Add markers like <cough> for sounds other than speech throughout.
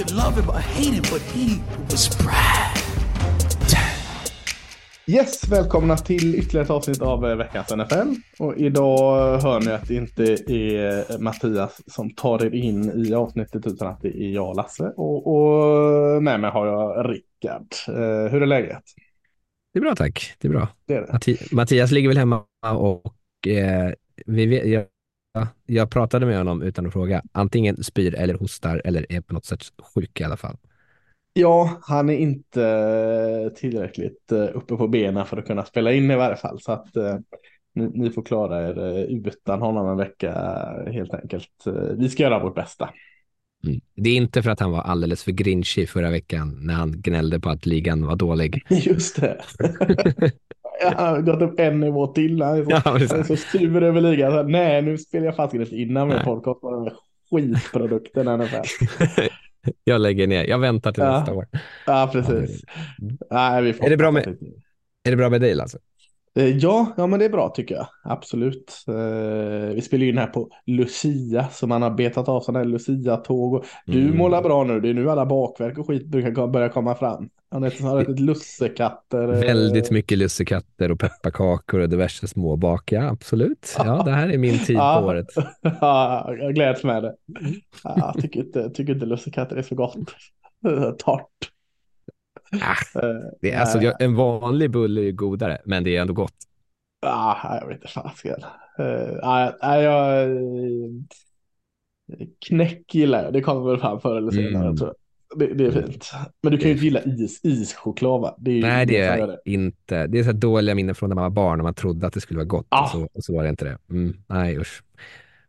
Could love him or hate him, but he was Brad. Yes, välkomna till ytterligare ett avsnitt av eh, veckans NFL. Och idag hör ni att det inte är Mattias som tar er in i avsnittet utan att det är jag, Lasse. Och, och med mig har jag Rickard. Eh, hur är läget? Det är bra tack. Det är bra. Det är det. Matti- Mattias ligger väl hemma och eh, vi vet, jag, jag pratade med honom utan att fråga. Antingen spyr eller hostar eller är på något sätt sjuk i alla fall. Ja, han är inte tillräckligt eh, uppe på benen för att kunna spela in i varje fall. Så att eh, ni, ni får klara er eh, utan honom en vecka eh, helt enkelt. Eh, Vi ska göra vårt bästa. Mm. Det är inte för att han var alldeles för grinchig förra veckan när han gnällde på att ligan var dålig. <laughs> Just det. <laughs> <laughs> Har gått upp en nivå till. Han är så, Ja, är så sur över ligan. Så Nej, nu spelar jag fast inte innan med podcast på den skitprodukten NFL. <laughs> jag lägger ner. Jag väntar till Ja. nästa år. Ja, precis. Nej, vi får Är det bra med- det- Är det bra med dig Lasse? Eh, Ja, ja, men det är bra tycker jag. Absolut. Eh, Vi spelar in här på Lucia, så man har betat av sådana här Lucia-tåg. Du Mm. målar bra nu. Det är nu alla bakverk och skit brukar börja komma fram. Han har har ätit lussekatter. eh, Väldigt mycket lussekatter och pepparkakor och diverse småbak. Ja, absolut. Ja, <laughs> det här är min tid Ja. på året. <laughs> Ja, jag gläds med det. Ja, jag tycker inte, tycker inte lussekatter är så gott. <laughs> Torrt. Ah, Eh, det är, alltså, en vanlig bulle är ju godare, men det är ändå gott. Ah, jag vet inte fasiken. Uh, jag... knäck gillar jag. Det kommer väl fram förr eller senare. Mm. Tror jag. Det, det är fint. Men du kan ju inte gilla is, ischoklad va? Det Nej, det är gör det. inte. Det är så här dåliga minnen från när man var barn och man trodde att det skulle vara gott Ah. och, så, och så var det inte det. Mm, nej, usch.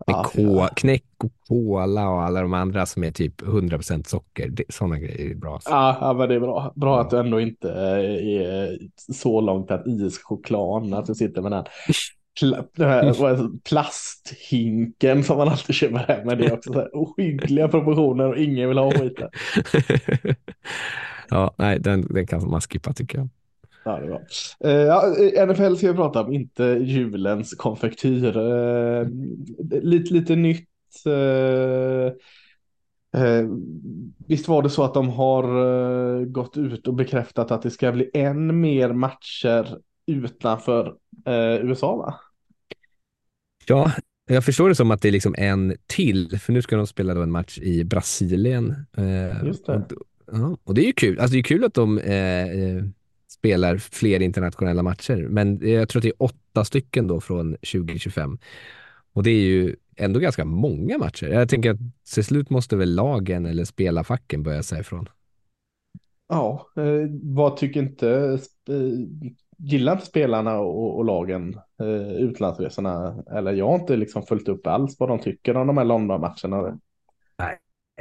Men Ah, ko, knäck och kola och alla de andra som är typ 100% socker, det, sådana grejer är bra. alltså. Ja, ja, men det är bra. Bra att du ändå inte eh, är så långt att ischokladen, att du sitter med den den här, det, plasthinken som man alltid köper hem. Men det är också så här <laughs> ohyggliga proportioner och ingen vill ha skiten. ja, nej, den, den kan man skippa tycker jag. Ja, det bra. Eh, ja, eh, NFL ska vi prata om, inte julens konfektyr. Eh, lite, lite nytt. Visst var det så att de har gått ut och bekräftat att det ska bli än mer matcher utanför eh, USA va? Ja, jag förstår det som att det är liksom en till, för nu ska de spela då en match i Brasilien. Eh, Just det. Och, ja, och det är ju kul. Alltså det är kul att de eh, eh, spelar fler internationella matcher, men jag tror att det är åtta stycken då från 2025. Och det är ju ändå ganska många matcher. Jag tänker att till slut måste väl lagen eller spelarfacken börja säga ifrån. Ja, eh, vad tycker inte, eh, gillar inte spelarna och, och lagen eh, utlandsresorna? Eller jag har inte liksom följt upp alls vad de tycker om de här London-matcherna.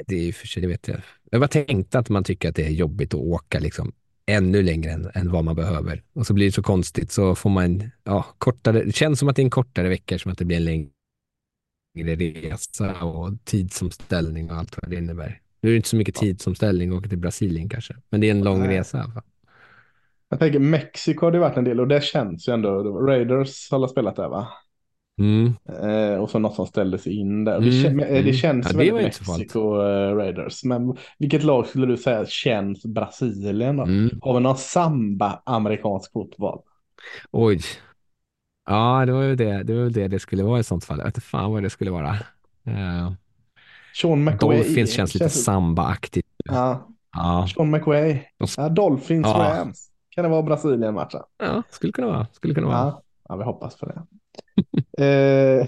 Det är ju för sig, det vet jag. Jag bara tänkte att man tycker att det är jobbigt att åka liksom ännu längre än, än vad man behöver. Och så blir det så konstigt så får man, ja, kortare, det känns som att det är en kortare vecka som att det blir en längre resa och tidsomställning och allt vad det innebär. Nu är det inte så mycket tidsomställning att åka till Brasilien kanske, men det är en lång Nej. resa. Jag tänker Mexiko har det varit en del och det känns ju ändå. Raiders har spelat där va? Mm. Eh, och så något som ställdes in där. Mm, det, kän- eh, det mm. känns Ja, det väldigt Mexiko eh, Raiders. Men vilket lag skulle du säga känns Brasilien då? Mm. Har vi någon samba amerikansk fotboll? Oj. Ja, det var ju det det, var det det skulle vara i sånt fall. Jag vet inte fan vad det skulle vara. Uh, Sean McWay. Dolphins känns lite samba-aktigt. Ja, Ja, Sean McWay. De- Ja, Dolphins Ja. Rams. Kan det vara Brasilien-matchen? ja skulle kunna vara. Skulle kunna vara. Ja. ja, vi hoppas på det. <laughs> eh,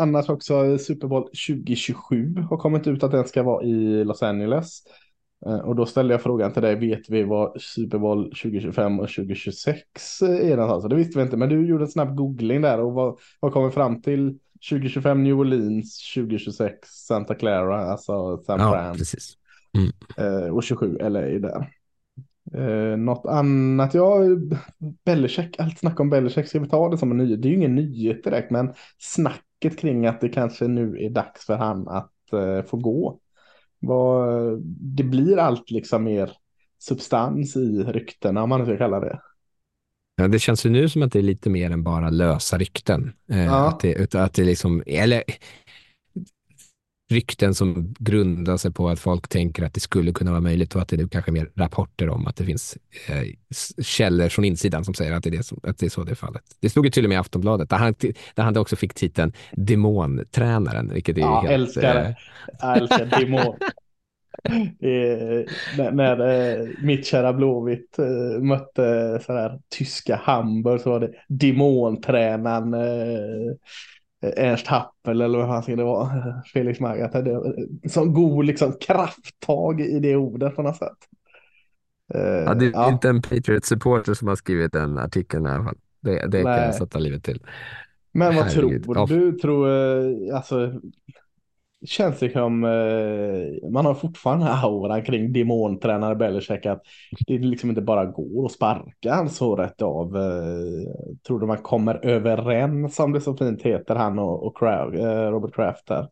annars också Super Bowl 2027 har kommit ut att den ska vara i Los Angeles. Eh, och då ställde jag frågan till dig, vet vi vad Super Bowl 2025 och 2026 är någonstans? Det visste vi inte, men du gjorde en snabb googling där och vad, vad kommer fram till 2025 New Orleans, 2026 Santa Clara, alltså San Ja, Fran. precis. Mm. Eh, och 27 LA där. Eh, något annat, ja, Belichick, allt snack om Belichick, ska vi ta det som en nyhet? Det är ju ingen nyhet direkt, men snacket kring att det kanske nu är dags för han att eh, få gå. Vad, det blir allt liksom mer substans i ryktena, om man nu ska kalla det. Ja, det känns ju nu som att det är lite mer än bara lösa rykten. Eh, Ja. att, det, att det liksom, eller rykten som grundar sig på att folk tänker att det skulle kunna vara möjligt och att det är kanske mer rapporter om att det finns eh, källor från insidan som säger att det är, det som, att det är så det är fallet. Det stod ju till och med i Aftonbladet, där han, där han också fick titeln demontränaren, vilket är Ja, helt... älskar eh, Jag älskar <laughs> demon. Är- när när eh, mitt kära Blåvitt eh, mötte sådär tyska Hamburg så var det demontränaren eh, Ernst Happel eller vad fan ska det vara, <laughs> Felix Magath. Som god liksom krafttag i det ordet på något sätt. Eh, Ja, det är ja. inte en Patriot-supporter som har skrivit den artikeln i alla fall. Det, det kan jag sätta livet till. Men vad Herregud. tror du? Tror, eh, alltså, känns det som eh, man har fortfarande auran kring demontränare Belichick att det liksom inte bara går att sparka han så rätt av. Eh, tror du man kommer överens om det så fint heter han och, och Kraft, eh, Robert Kraft där?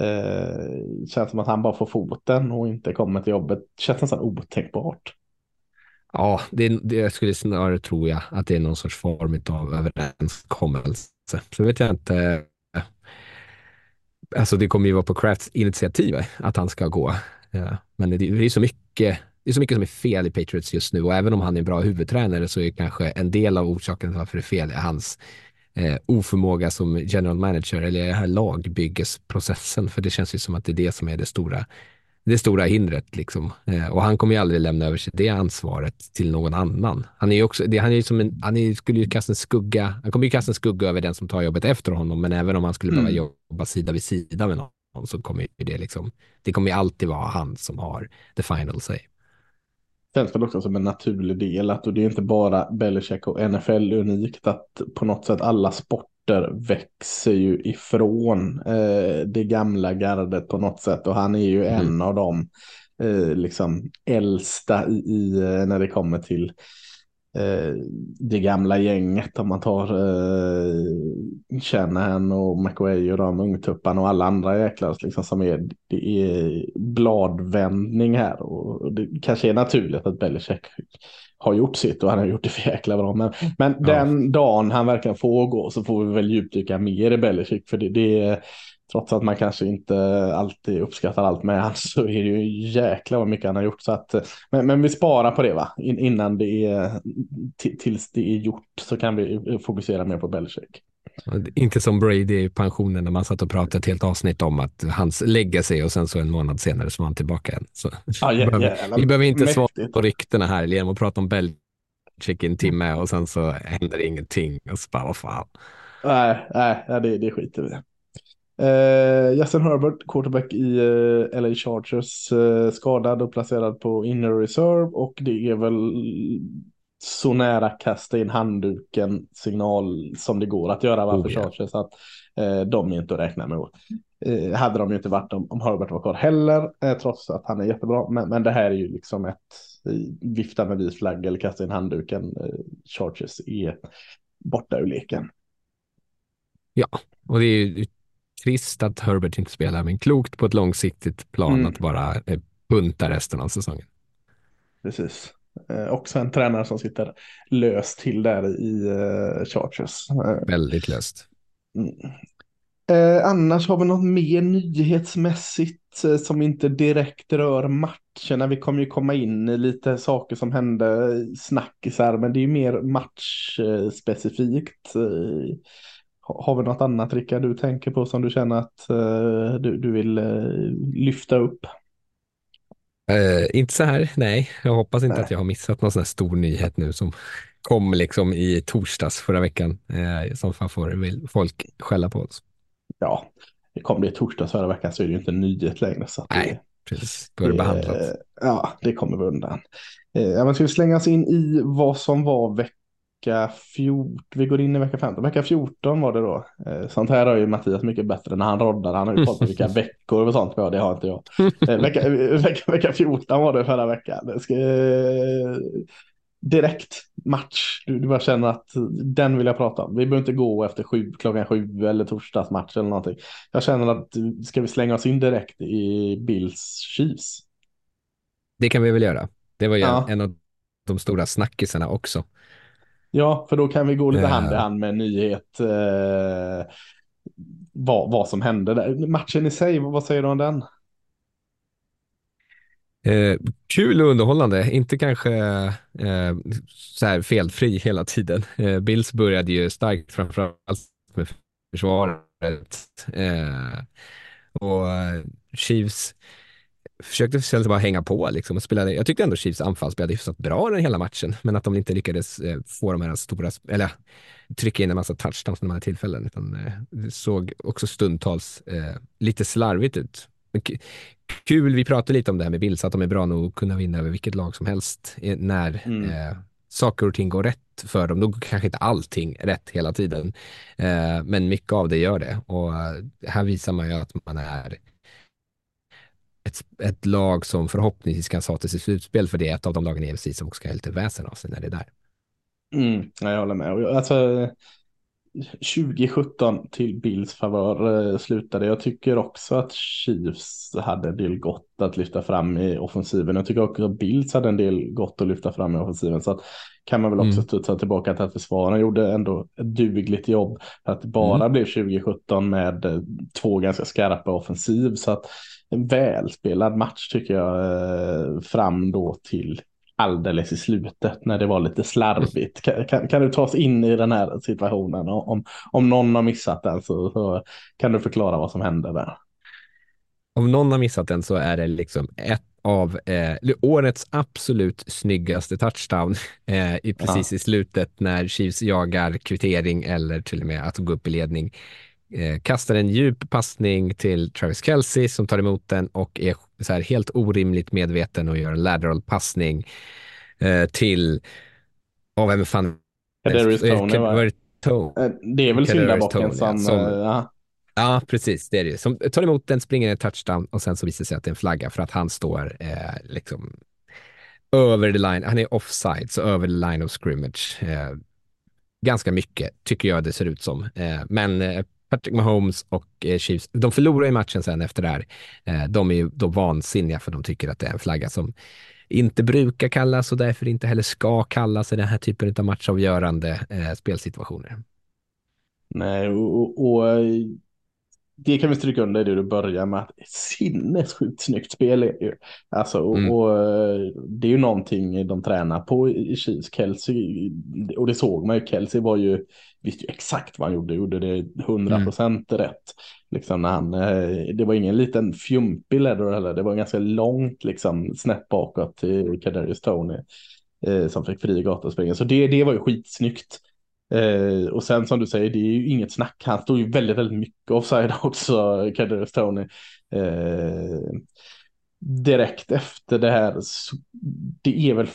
Eh, känns som att han bara får foten och inte kommer till jobbet. Känns nästan otänkbart. Ja, det, det jag skulle snarare tro jag att det är någon sorts form av överenskommelse. Så vet jag inte. Alltså det kommer ju vara på Crafts initiativ att han ska gå. Ja, men det, det är så mycket. Det är så mycket som är fel i Patriots just nu och även om han är en bra huvudtränare så är kanske en del av orsaken till varför det är fel är hans eh, oförmåga som general manager eller den här lagbyggesprocessen. För det känns ju som att det är det som är det stora det stora hindret. Liksom. Eh, och han kommer ju aldrig lämna över sig det ansvaret till någon annan. Han är ju också, det, han är ju som en, han är, skulle ju kasta en skugga, han kommer ju kasta en skugga över den som tar jobbet efter honom, men även om han skulle behöva Mm. jobba sida vid sida med någon så kommer ju det liksom, det kommer ju alltid vara han som har the final say. känns väl också som en naturlig del att och det är inte bara Belichick och NFL unikt att på något sätt alla sporter växer ju ifrån eh, det gamla gardet på något sätt. Och han är ju Mm. en av de eh, liksom äldsta i, i eh, när det kommer till eh, det gamla gänget. Om man tar eh, Shanahan och McWay och de ungtupparna och alla andra jäklar liksom som är, det är bladvändning här. Och det kanske är naturligt att Belichick har gjort sitt och han har gjort det för jäkla bra. Men, men Ja. den dagen han verkligen får gå så får vi väl djupdyka mer i Belichick för det, det är Trots att man kanske inte alltid uppskattar allt med han <laughs> så är det ju jäkla vad mycket han har gjort. Så att, men, men vi sparar på det va? In, innan det är tills det är gjort så kan vi fokusera mer på Belichick. Inte som Brady i pensionen när man satt och pratade ett helt avsnitt om att hans legacy och sen så en månad senare så var han tillbaka igen. Så vi, jä- behöver, jävla vi behöver inte svara på ryktena här genom att prata om Belichick i en timme och sen så händer ingenting och så bara vad fan. Nej, nej, det, det skiter vi. Uh, Justin Herbert, quarterback i eh, LA Chargers, eh, skadad och placerad på inner reserve och det är väl så nära kasta in handduken signal som det går att göra va, Oh, ja. Chargers att eh, de är inte att räkna med. Uh, hade de ju inte varit om, om Herbert var kvar heller, eh, trots att han är jättebra. Men, men det här är ju liksom ett eh, vifta med vit flagg eller kasta in handduken. Eh, Chargers är borta ur leken. Och det är ju trist att Herbert inte spelar, men klokt på ett långsiktigt plan Mm. att bara eh, punta resten av säsongen. Precis. Eh, också en tränare som sitter löst till där i eh, Chargers. Eh, Väldigt löst. mm. eh, annars har vi något mer nyhetsmässigt eh, som inte direkt rör matcherna. Vi kommer ju komma in i lite saker som hände, snackisar, men det är ju mer matchspecifikt. Eh, ha- har vi något annat Rickard du tänker på som du känner att du, du vill lyfta upp? Eh, inte så här, nej. Jag hoppas inte Nej. att jag har missat någon sån här stor nyhet nu som kom liksom i torsdags förra veckan. Eh, som fan får folk skälla på oss. Ja, det kom det i torsdags förra veckan så är det ju inte en nyhet längre. Så att det, Nej, precis. Då är det behandlat. Eh, Ja, det kommer vi undan. Eh, Ja, men ska vi slänga oss in i vad som var vecka 14, vi går in i vecka 15, vecka 14 var det då. Eh, sånt här har ju Mattias mycket bättre när han roddar, han har ju fått vilka <laughs> veckor och sånt, ja det har inte jag. Eh, vecka, vecka, vecka 14 var det förra veckan. Ska, eh, direkt match, du, du bara känner att den vill jag prata om. Vi behöver inte gå efter sju, klockan sju eller torsdagsmatch eller någonting. Jag känner att ska vi slänga oss in direkt i Bills Chiefs? Det kan vi väl göra. Det var ju Ja. en av de stora snackisarna också. Ja, för då kan vi gå lite hand i hand med en nyhet. Eh, vad, vad som hände där. Matchen i sig, vad säger du om den? Eh, kul och underhållande, inte kanske eh, så här felfri hela tiden. Eh, Bills började ju starkt framförallt med försvaret. Eh, och Chiefs försökte istället bara hänga på liksom och spelade. Jag tyckte ändå Chiefs anfall spelade hyfsat bra den hela matchen, men att de inte lyckades eh, få de här stora, eller trycka in en massa touchdowns när de hade tillfällen, utan eh, det såg också stundtals eh, lite slarvigt ut. Men kul, vi pratade lite om det här med Bills, att de är bra nog att kunna vinna över vilket lag som helst eh, när Mm. eh, saker och ting går rätt för dem. Då går kanske inte allting rätt hela tiden, eh, men mycket av det gör det. Och här visar man ju att man är ett, ett lag som förhoppningsvis kan ta till sig slutspel, för det är ett av de lagen i NFC som också ska ha lite väsen av sig när det är där. Mm, jag håller med. Alltså, 2017 till Bills favör eh, slutade. Jag tycker också att Chiefs hade en del gott att lyfta fram i offensiven. Jag tycker också att Bills hade en del gott att lyfta fram i offensiven. Så att kan man väl också Mm. studsa tillbaka till att försvararen gjorde ändå ett dugligt jobb. För att det bara blev 2017 med eh, två ganska skarpa offensiv. Så att en välspelad match tycker jag eh, fram då till alldeles i slutet när det var lite slarvigt. Kan, kan, kan du ta oss in i den här situationen? Om, om någon har missat den så, så kan du förklara vad som hände där. Om någon har missat den så är det liksom ett av eh, årets absolut snyggaste touchdown <laughs> eh, i, precis i slutet när Chiefs jagar kvittering eller till och med att gå upp i ledning. Eh, kastar en djup passning till Travis Kelce som tar emot den och är så här helt orimligt medveten och gör en lateral passning eh, till, oh, vem fan? Kadarius Eh, Toney, Kad- va? det? Eh, Det är väl syndabocken som... som- ja. Ja, precis. Det är det ju. Som tar emot den, springer en touchdown och sen så visar det sig att det är en flagga för att han står eh, liksom över the line. Han är offside, så över the line of scrimmage. Eh, ganska mycket, tycker jag det ser ut som. Eh, men eh, Patrick Mahomes och eh, Chiefs, de förlorar ju matchen sen efter det här. Eh, de är ju då vansinniga för de tycker att det är en flagga som inte brukar kallas och därför inte heller ska kallas i den här typen av matchavgörande eh, spelsituationer. Nej, och, och, och eh, det kan vi stryka under det du börjar med. att Sinnessjukt snyggt spel är det ju. Alltså, och, Mm. och eh, det är ju någonting de tränar på i Chiefs. Kelsey, och det såg man ju. Kelsey var ju, visste ju exakt vad han gjorde. Gjorde det 100 procent rätt. Liksom när han, eh, det var ingen liten fjumpig ledder heller. Det var ganska långt liksom snett bakåt till Kadarius Tony. Eh, som fick fri gatuspringa. Så det, det var ju skitsnyggt. Eh, och sen som du säger, det är ju inget snack. Han står ju väldigt, väldigt mycket offside också, <laughs> Kadarius Tony. Eh, direkt efter det här, det är väl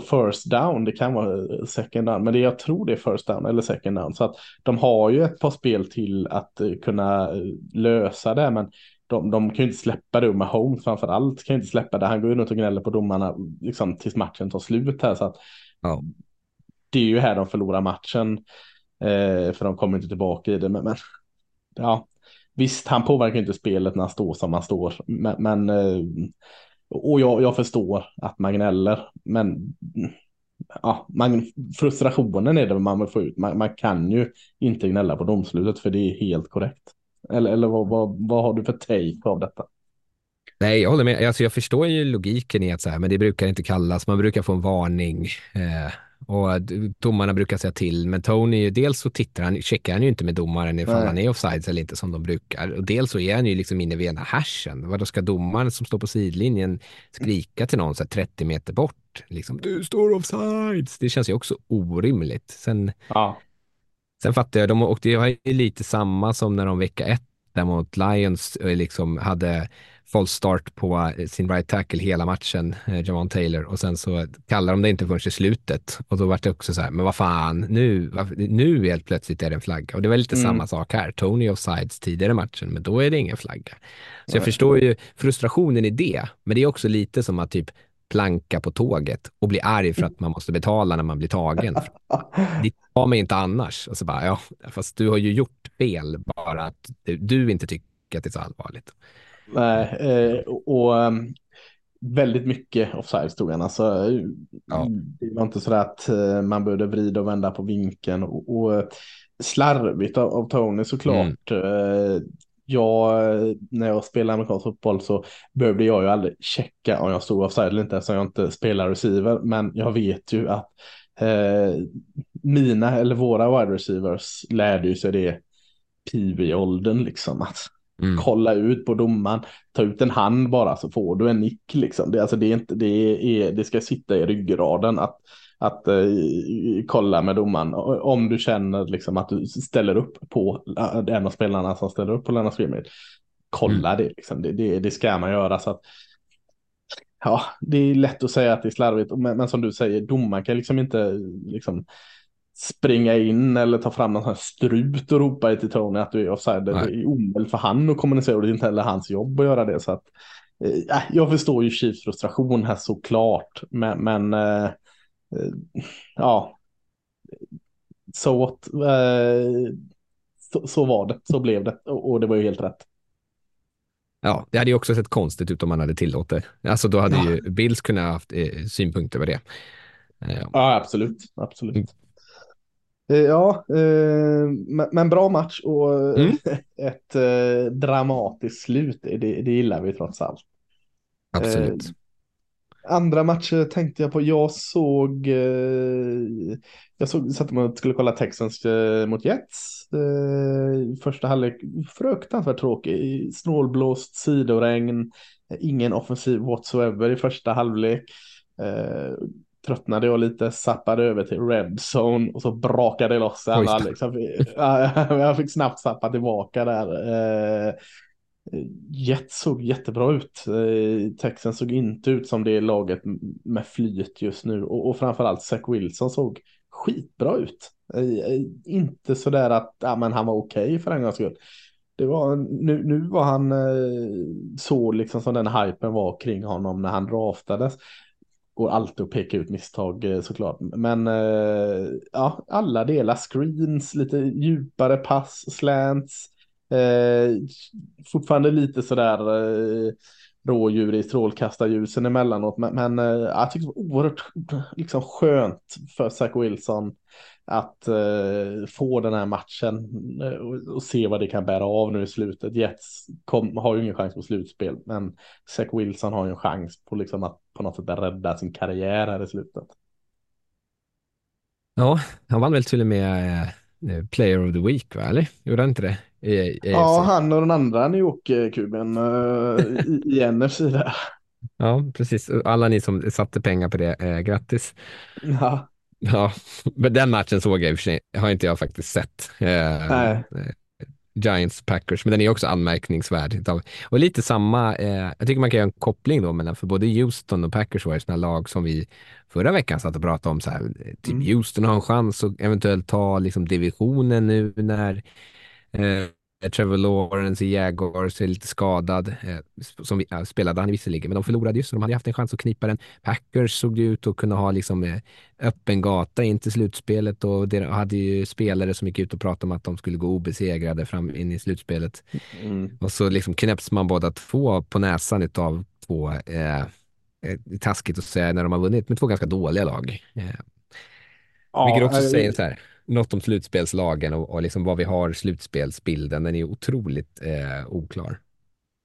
first down, det kan vara eh, second down, men det, jag tror det är first down eller second down. Så att de har ju ett par spel till att eh, kunna eh, lösa det, men de, de kan ju inte släppa det med Holmes framför allt, kan ju inte släppa det. Han går ju runt och gnäller på domarna liksom, tills matchen tar slut här. Så att Ja det är ju här de förlorar matchen. Eh, för de kommer inte tillbaka i det. Men, men ja, visst, han påverkar inte spelet när han står som han står. Men, men eh, och jag, jag förstår att man gnäller. Men ja, man, frustrationen är det man vill få ut. Man, man kan ju inte gnälla på domslutet för det är helt korrekt. Eller, eller vad, vad, vad har du för take av detta? Nej, jag håller med. Alltså, jag förstår ju logiken i att så här, men det brukar inte kallas. Man brukar få en varning eh, och d- domarna brukar säga till. Men Tony, dels så tittar han, checkar han ju inte med domaren ifall Nej. han är offsides eller inte som de brukar. Och dels så är han ju liksom inne vid ena härsen. Vad då ska domaren som står på sidlinjen skrika till någon så här 30 meter bort? Liksom, du står offsides. Det känns ju också orimligt. Sen Ja, Sen fattar jag, de, och det var ju lite samma som när de vecka ett där mot Lions eh, liksom hade false start på eh, sin right tackle hela matchen, eh, Javon Taylor, och sen så kallar de det inte förrän i slutet. Och då var det också så här, men vad fan, nu, nu helt plötsligt är det en flagga. Och det var lite mm. samma sak här, Tony offsides tidigare i matchen, men då är det ingen flagga. Så jag förstår ju frustrationen i det, men det är också lite som att typ planka på tåget och bli arg för att man måste betala när man blir tagen. <laughs> Det tar mig inte annars. Och så bara, ja, fast du har ju gjort fel, bara att du inte tycker att det är så allvarligt. Nej, eh, och um, väldigt mycket offside stod han. Alltså, ja. Det var inte så att uh, man började vrida och vända på vinkeln. Och, och slarvigt av, av Tony såklart. Mm. Uh, jag, när jag spelade amerikansk fotboll så behövde jag ju aldrig checka om jag stod offside eller inte eftersom jag inte spelar receiver. Men jag vet ju att eh, mina eller våra wide receivers lärde ju sig det PV-åldern liksom. Att Mm. Kolla ut på domaren, ta ut en hand bara så får du en nick liksom. Det, alltså, det, är inte, det, är, det ska sitta i ryggraden att, att uh, kolla med domaren. Om du känner liksom att du ställer upp på uh, en av spelarna som ställer upp på Lennart Scrimmage. Kolla mm. det, liksom. det, det, det ska man göra. Så att, ja, det är lätt att säga att det är slarvigt, men, men som du säger, domaren kan liksom inte liksom, springa in eller ta fram någon sån här strut och ropa till Tony att du är offside. Det är omöjligt för han att kommunicera och det är inte heller hans jobb att göra det. Så att, eh, jag förstår ju Chiefs frustration här såklart, men, men eh, eh ja, så, eh, så, så, var det, så blev det och, och, det var ju helt rätt. Ja, det hade ju också sett konstigt ut om man hade tillåtit. Alltså då hade ja. ju Bills kunnat haft eh, synpunkter på det. Eh, ja, absolut. absolut. Eh, ja, eh, men bra match och mm. <laughs> ett eh, dramatiskt slut. Det, det gillar vi trots allt. Absolut. Andra matcher tänkte jag på. Jag såg, jag såg, satt och skulle kolla Texans mot Jets. Första halvlek fruktansvärt tråkig. Snålblåst, sidoregn, ingen offensiv whatsoever i första halvlek tröttnade jag lite, zappade över till Red Zone och så brakade det loss alla. Liksom. <laughs> jag fick snabbt zappa tillbaka där. Eh, Jets såg jättebra ut. Eh, Texan såg inte ut som det laget med flyt just nu och, och framförallt Zach Wilson såg skitbra ut. Eh, inte sådär att ja, men han var okej okay för en gångs skull. Det var, nu, nu var han så liksom som den hypen var kring honom när han draftades går alltid att peka ut misstag eh, såklart. Men eh, ja, alla delar, screens, lite djupare pass, slants. Eh, fortfarande lite sådär eh, rådjur i strålkastarljusen emellanåt. Men, men äh, jag tycker det var oerhört liksom, skönt för Zach Wilson att äh, få den här matchen eh, och, och, se vad det kan bära av nu i slutet. Jets kom, har ju ingen chans på slutspel, men Zach Wilson har ju en chans på liksom att på något sätt rädda sin karriär här i slutet. Ja, han vann väl till och med Player of the Week, va? eller? Gjorde han inte det? I, i ja, han och den andra New York-kuben uh, i, i NFC där. <laughs> Ja, precis. Alla ni som satte pengar på det, eh, grattis. Ja. Ja, men den matchen såg jag i och för sig, har inte jag faktiskt sett. Eh, Nej. Giants Packers, men den är också anmärkningsvärd. Och lite samma, eh, jag tycker man kan göra en koppling då mellan, för både Houston och Packers var sådana lag som vi förra veckan satt och pratade om, så här, typ mm. Houston har en chans att eventuellt ta liksom divisionen nu när eh, Trevor Lawrence i Jaguars är lite skadad, eh, som vi, äh, spelade han visserligen, men de förlorade ju så de hade haft en chans att knipa den. Packers såg ut att kunna ha liksom eh, öppen gata in till slutspelet och de hade ju spelare som gick ut och pratade om att de skulle gå obesegrade fram in i slutspelet. Mm. Och så liksom knäpps man båda två på näsan av två, eh, eh, taskigt att säga när de har vunnit, med två ganska dåliga lag. Eh. Ja, Vilket också säger så här, något om slutspelslagen och, och liksom vad vi har slutspelsbilden. Den är otroligt eh, oklar.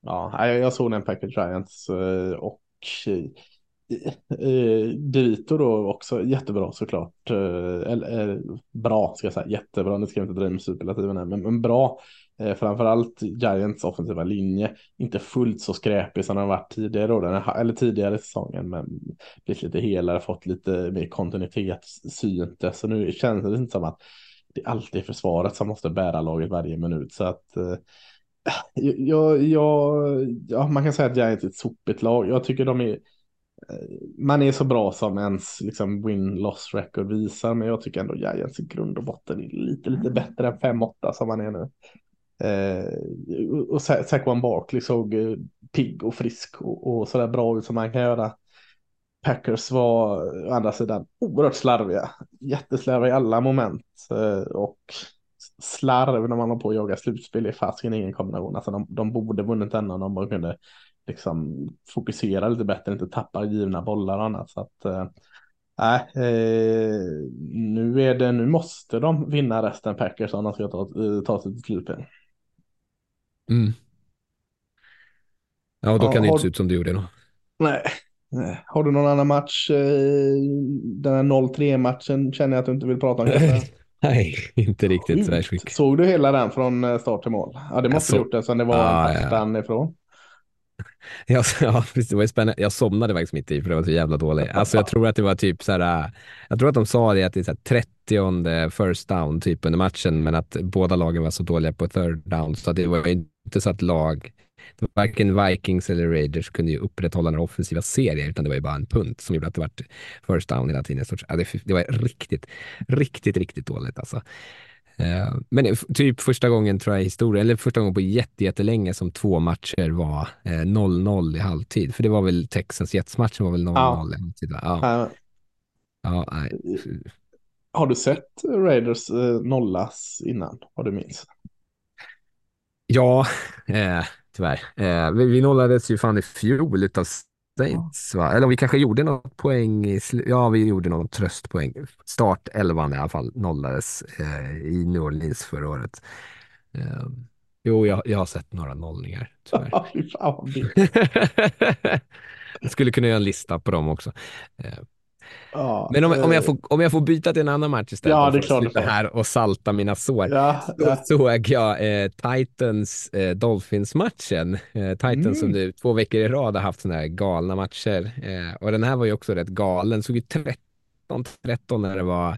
Ja, jag såg den Package Giants eh, och eh, eh, Devito då också jättebra såklart. Eller bra ska jag säga, jättebra. Nu ska jag inte dra in superlativen här, men, men bra. Eh, framförallt Giants offensiva linje. Inte fullt så skräpig som den varit tidigare då, eller tidigare säsongen, men blivit lite helare, fått lite mer kontinuitet, syntes. Så nu känns det inte som att det alltid är försvaret som måste bära laget varje minut. Så att eh, Jag, jag, ja, man kan säga att Giants är ett sopigt lag. Jag tycker de är eh, man är så bra som ens liksom, win-loss record visar, men jag tycker ändå Giants i grund och botten är lite, lite bättre än 5-8 som man är nu. Eh, och Saquon Barkley såg eh, pigg och frisk och, och sådär bra ut som man kan göra. Packers var eh, å andra sidan oerhört slarviga, jätteslarviga i alla moment eh, och slarv när man har på att jaga slutspel är fasiken ingen kombination. Alltså de, de borde vunnit denna om de bara kunde liksom fokusera lite bättre, inte tappa givna bollar och annat. Så att, äh, eh, nu, är det, nu måste de vinna resten Packers om de ska ta, ta sig till slutspel. Mm. Ja, då kan ja, det inte se ut som det gjorde då. Nej. nej. Har du någon annan match? Eh, den här 0-3 matchen känner jag att du inte vill prata om. <laughs> Nej, inte riktigt så Såg du hela den från start till mål? Ja, det måste du gjort eftersom det var ah, en touchdown ja. ifrån. Jag, <laughs> ja, det var ju spännande. Jag somnade faktiskt mitt i för det var så jävla dåligt. Alltså jag tror att det var typ så här, jag tror att de sa det att det är så här 30 first down typ under matchen, men att båda lagen var så dåliga på third down så det var inte så att lag, varken Vikings eller Raiders kunde ju upprätthålla den offensiva serien, utan det var ju bara en punt som gjorde att det var first down hela tiden. Det var riktigt, riktigt, riktigt dåligt alltså. Eh, men typ första gången tror jag i historien, eller första gången på jättelänge som två matcher var 0-0 eh, i halvtid. För det var väl Texans Jets-matchen var väl 0-0 ja. i halvtid? Ja. ja, nej. Har du sett Raiders eh, nollas innan, vad du minns? Ja, <laughs> eh, tyvärr. Eh, vi, vi nollades ju fan i fjol utav Saints, va? Eller vi kanske gjorde något poäng i Ja, vi gjorde någon tröstpoäng. Start 11 i alla fall nollades eh, i New Orleans förra året. Eh, jo, jag, jag har sett några nollningar, tyvärr. <laughs> jag <laughs> skulle kunna göra en lista på dem också. Eh, Ja, Men om, om, jag får, om jag får byta till en annan match istället ja, det är klart för här och salta mina sår. Ja, så ja. såg jag eh, Titans eh, Dolphins-matchen. Eh, Titans mm. som nu två veckor i rad har haft sådana här galna matcher. Eh, och den här var ju också rätt galen. Såg ju 13-13 när det var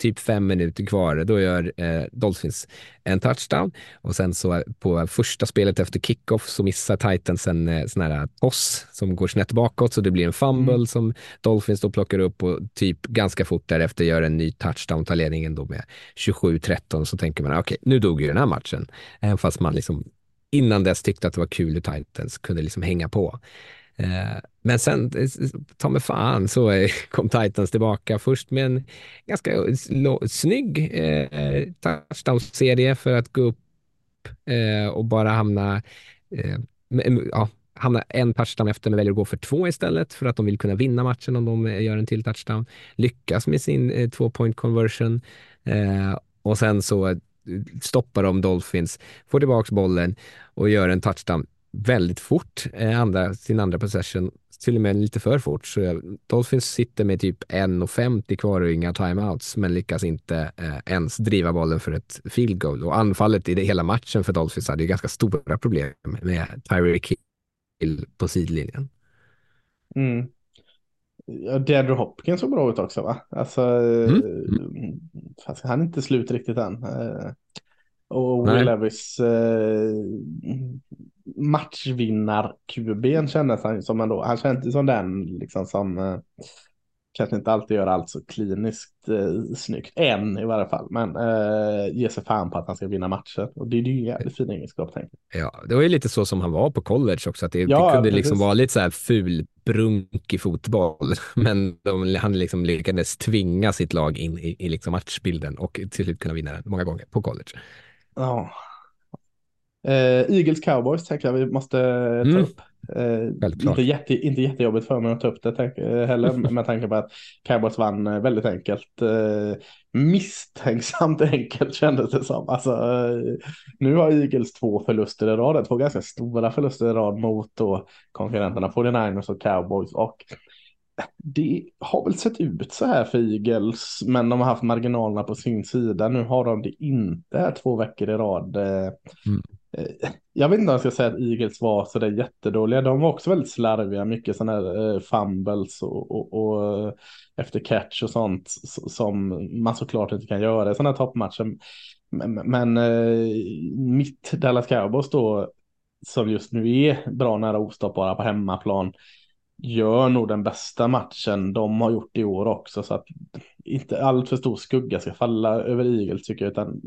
typ fem minuter kvar, då gör eh, Dolphins en touchdown och sen så på första spelet efter kickoff så missar Titans en eh, sån här toss som går snett bakåt så det blir en fumble mm. som Dolphins då plockar upp och typ ganska fort därefter gör en ny touchdown, tar ledningen då med 27-13 så tänker man okej, okay, nu dog ju den här matchen. Även fast man liksom innan dess tyckte att det var kul hur Titans kunde liksom hänga på. Eh, men sen, ta mig fan, så <laughs> kom Titans tillbaka först med en ganska snygg eh, touchdown-serie för att gå upp eh, och bara hamna, eh, ja, hamna en touchdown efter men väljer att gå för två istället för att de vill kunna vinna matchen om de eh, gör en till touchdown. Lyckas med sin eh, två point conversion eh, och sen så eh, stoppar de Dolphins, får tillbaka bollen och gör en touchdown väldigt fort, eh, andra, sin andra possession, till och med lite för fort. Så Dolphins sitter med typ 1.50 kvar och inga timeouts, men lyckas inte eh, ens driva bollen för ett field goal. Och anfallet i det hela matchen för Dolphins hade ju ganska stora problem med Tyreek Hill på sidlinjen. Mm. Ja, Deandre Hopkins såg bra ut också va? Alltså, mm. Mm. Han är inte slut riktigt än. Och Will Levis eh, matchvinnar-QB'n kändes han som ändå. Han kändes som den liksom som eh, kanske inte alltid gör allt så kliniskt eh, snyggt. Än i varje fall. Men eh, ger sig fan på att han ska vinna matcher. Och det är ju jävligt fin egenskap. Ja, det var ju lite så som han var på college också. Att det, ja, det kunde liksom vara lite så här ful brunk i fotboll. <laughs> Men de, han liksom lyckades tvinga sitt lag in i, i liksom matchbilden och till slut kunna vinna den många gånger på college. Ja. Eh, Eagles Cowboys tänker jag vi måste ta mm. upp. Eh, inte, jätte, inte jättejobbigt för mig att ta upp det tänk, eh, heller <laughs> med tanke på att Cowboys vann eh, väldigt enkelt. Eh, misstänksamt <laughs> enkelt kändes det som. Alltså, eh, nu har Eagles två förluster i rad, två ganska stora förluster i rad mot då konkurrenterna 49ers och Cowboys. Och det har väl sett ut så här för Eagles, men de har haft marginalerna på sin sida. Nu har de det inte här två veckor i rad. Eh, mm. Eh, jag vet inte om jag ska säga att Eagles var så där jättedåliga. De var också väldigt slarviga, mycket sådana här eh, fumbles och, och, och efter catch och sånt som man såklart inte kan göra i sådana här toppmatcher. Men, men mitt Dallas Cowboys då, som just nu är bra nära ostoppbara på hemmaplan, gör nog den bästa matchen de har gjort i år också. Så att inte allt för stor skugga ska falla över Eagles tycker jag, utan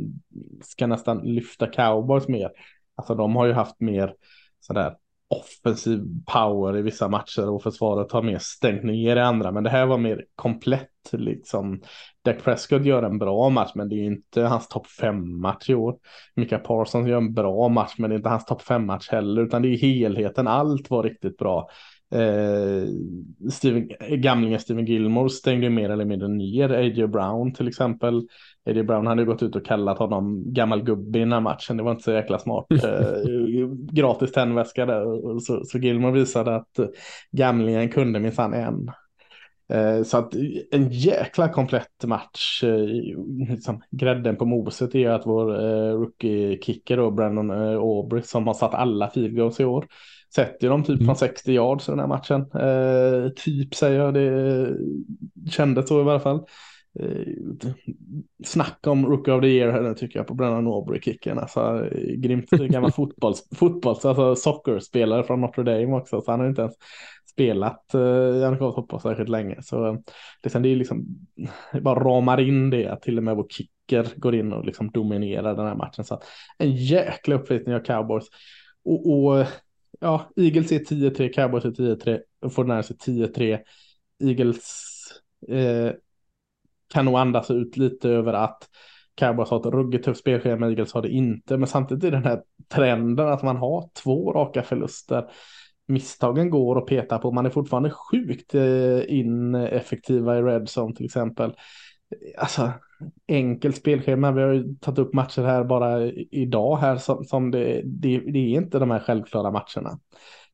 ska nästan lyfta Cowboys mer. Alltså de har ju haft mer sådär offensiv power i vissa matcher och försvaret har mer stängt ner i andra. Men det här var mer komplett liksom. Dak Prescott gör en bra match, men det är inte hans topp fem match i år. Mika Parsons gör en bra match, men det är inte hans topp fem match heller, utan det är helheten. Allt var riktigt bra. Eh, Steven, gamlingen Steven Gilmore stängde mer eller mindre ner A.J. Brown till exempel. A.J. Brown hade gått ut och kallat honom gammal gubbe i den här matchen. Det var inte så jäkla smart. <laughs> Eh, gratis tändväska där. Så, så Gilmore visade att gamlingen kunde minsann en. Eh, så att en jäkla komplett match. Eh, liksom, grädden på moset är att vår eh, rookie-kicker Brandon eh, Aubrey, som har satt alla field goals i år sätter dem typ mm. från 60 yards i den här matchen. Eh, typ säger jag, det kändes så i alla fall. Eh, snack om Rookie of the Year här tycker jag på Brennan Aubrey-kicken. Alltså, grymt gammal <laughs> fotbolls, fotbolls, alltså soccerspelare från Notre Dame också. Så han har inte ens spelat eh, amerikansk fotboll särskilt länge. Så liksom, det är liksom, det bara ramar in det att till och med vår kicker går in och liksom dominerar den här matchen. Så en jäkla uppvisning av cowboys. Och, och ja, Eagles är 10-3, Cowboys är 10-3, Fortnite är 10-3. Eagles eh, kan nog andas ut lite över att Cowboys har ett ruggigt tufft spelschema, Eagles har det inte. Men samtidigt är den här trenden att man har två raka förluster. Misstagen går att peta på, man är fortfarande sjukt eh, ineffektiva i red zone till exempel. Alltså, enkelt spelschema. Vi har ju tagit upp matcher här bara idag här som, som det, det, det, är inte de här självklara matcherna.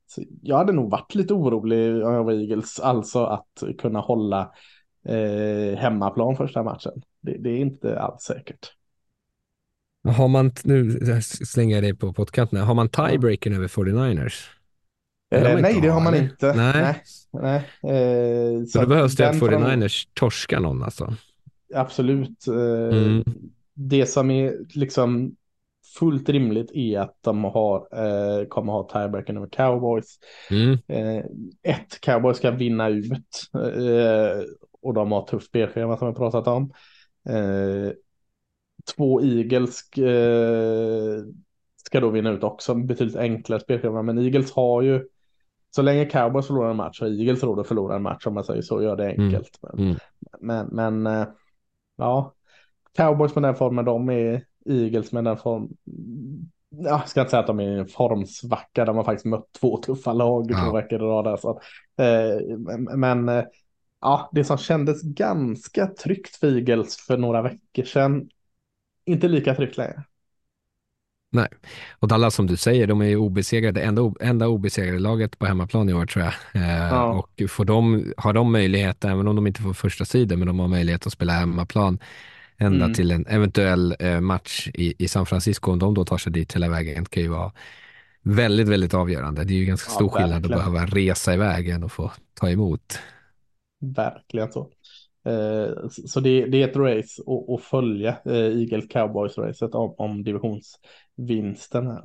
Så jag hade nog varit lite orolig om jag var Eagles, alltså att kunna hålla eh, hemmaplan första matchen. Det, det, är inte alls säkert. Har man, nu slänger jag dig på pottkanten, har man tiebreaken över 49ers? Eh, nej, det har man eller? inte. Nej. nej, nej. Eh, så, så då behövs det att 49ers torskar någon alltså? Absolut. Eh, mm. Det som är liksom fullt rimligt är att de har, eh, kommer ha tiebreaken över cowboys. Mm. Eh, ett, cowboys ska vinna ut och de har tufft spelschema som vi pratat om. Två Eagles ska då vinna ut också, betydligt enklare spelschema, men Eagles har ju så länge cowboys förlorar en match har Eagles råd att förlora en match om man säger så, gör det mm. enkelt. Mm. Men, men, men ja, cowboys med den formen de är, Eagles med den form, jag ska inte säga att de är en formsvacka, de har faktiskt mött två tuffa lag ja. två veckor i rad. Så, eh, men eh, ja, det som kändes ganska tryggt för Eagles för några veckor sedan, inte lika tryggt längre. Nej, och Dallas som du säger, de är ju obesegrade, enda, enda obesegrade laget på hemmaplan i år tror jag. Eh, ja. Och får de, har de möjlighet, även om de inte får första sidan, men de har möjlighet att spela hemmaplan ända mm. till en eventuell eh, match i, i San Francisco, om de då tar sig dit hela vägen, kan ju vara väldigt, väldigt avgörande. Det är ju ganska stor ja, skillnad att behöva resa iväg än att få ta emot. Verkligen så. Eh, så det, det, är ett race att, följa, eh, Eagle Cowboys-racet om, om divisionsvinsten här.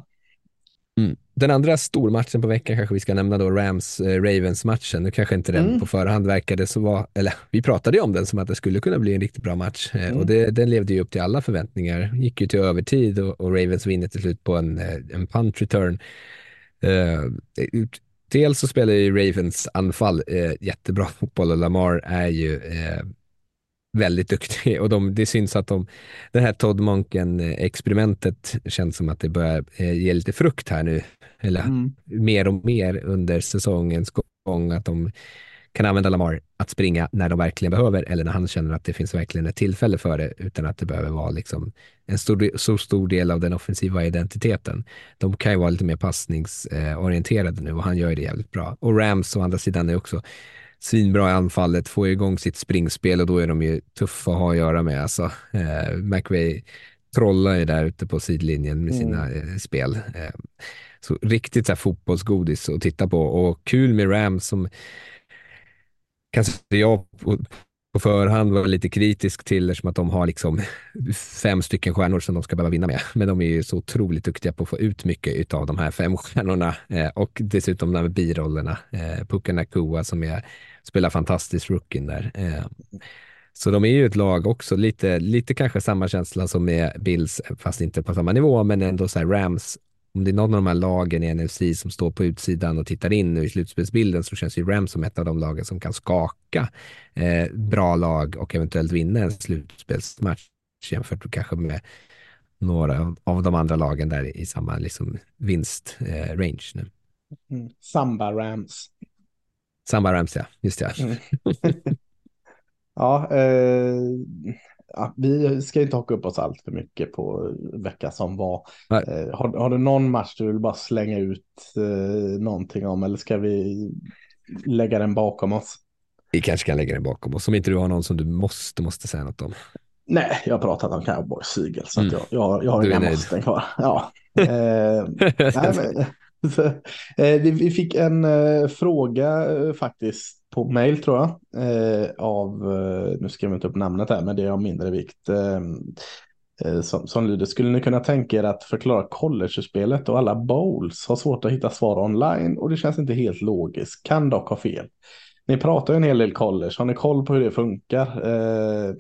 Mm. Den andra stormatchen på veckan kanske vi ska nämna då, Rams-Ravens-matchen. Nu kanske inte den mm. på förhand verkade så vara, eller vi pratade ju om den som att det skulle kunna bli en riktigt bra match eh, mm. och det, den levde ju upp till alla förväntningar. Gick ju till övertid och, och Ravens vinner till slut på en, en punt return. Uh, dels så spelar ju Ravens anfall eh, jättebra fotboll och Lamar är ju eh, väldigt duktig <laughs> och de, det syns att de, det här Todd Monken-experimentet känns som att det börjar eh, ge lite frukt här nu. Eller mm. mer och mer under säsongens gång att de kan använda Lamar att springa när de verkligen behöver eller när han känner att det finns verkligen ett tillfälle för det utan att det behöver vara liksom en stor, så stor del av den offensiva identiteten. De kan ju vara lite mer passningsorienterade nu och han gör det jävligt bra. Och Rams å andra sidan är också svinbra i anfallet, får igång sitt springspel och då är de ju tuffa att ha att göra med. Alltså, eh, McVay trollar ju där ute på sidlinjen med sina mm. eh, spel. Eh, så riktigt så här, fotbollsgodis att titta på och kul med Rams som kanske jag på förhand var lite kritisk till eftersom att de har liksom fem stycken stjärnor som de ska behöva vinna med. Men de är ju så otroligt duktiga på att få ut mycket av de här fem stjärnorna eh, och dessutom de här birollerna. Eh, Puka Nakua som är, spelar fantastiskt rookien där. Eh, så de är ju ett lag också, lite, lite kanske samma känsla som med Bills, fast inte på samma nivå, men ändå så här Rams om det är någon av de här lagen i NFC som står på utsidan och tittar in nu i slutspelsbilden så känns ju Rams som ett av de lagen som kan skaka eh, bra lag och eventuellt vinna en slutspelsmatch jämfört kanske med några av de andra lagen där i samma liksom, vinstrange eh. Mm. Samba Rams. Samba Rams, ja. Just det. Mm. <laughs> ja, eh, ja, vi ska inte haka upp oss allt för mycket på vecka som var. Eh, har, har, du någon match du vill bara slänga ut eh, någonting om eller ska vi lägga den bakom oss? Vi kanske kan lägga den bakom oss om inte du har någon som du måste, måste säga något om. Nej, jag har pratat om Cowboys Sigel så mm. jag, jag, jag har inga måsten kvar. Ja. <laughs> eh, nej, men, <laughs> eh, vi, vi, fick en eh, fråga eh, faktiskt på mail tror jag. Eh, av, eh, nu skriver jag inte upp namnet här, men det är av mindre vikt. Eh, eh, som, som lyder, skulle ni kunna tänka er att förklara college-spelet och alla bowls har svårt att hitta svar online och det känns inte helt logiskt, kan dock ha fel. Ni pratar ju en hel del college, har ni koll på hur det funkar? Eh,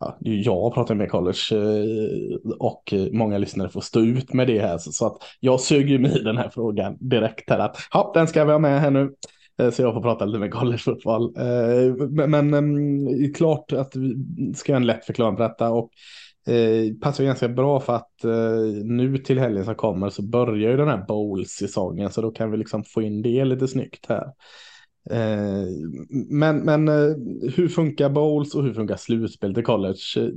ja, jag pratar med college eh, och många lyssnare får stå ut med det här. Så, så att jag suger mig i den här frågan direkt här att ja, den ska vi ha med här nu. Eh, så jag får prata lite med collegefotboll. Eh, men ehm, klart att vi ska göra en lätt förklaring på detta. Och eh, passar ganska bra för att eh, nu till helgen som kommer så börjar ju den här bowl-säsongen. Så då kan vi liksom få in det lite snyggt här. Eh, men, men hur funkar bowls och hur funkar slutspel till college?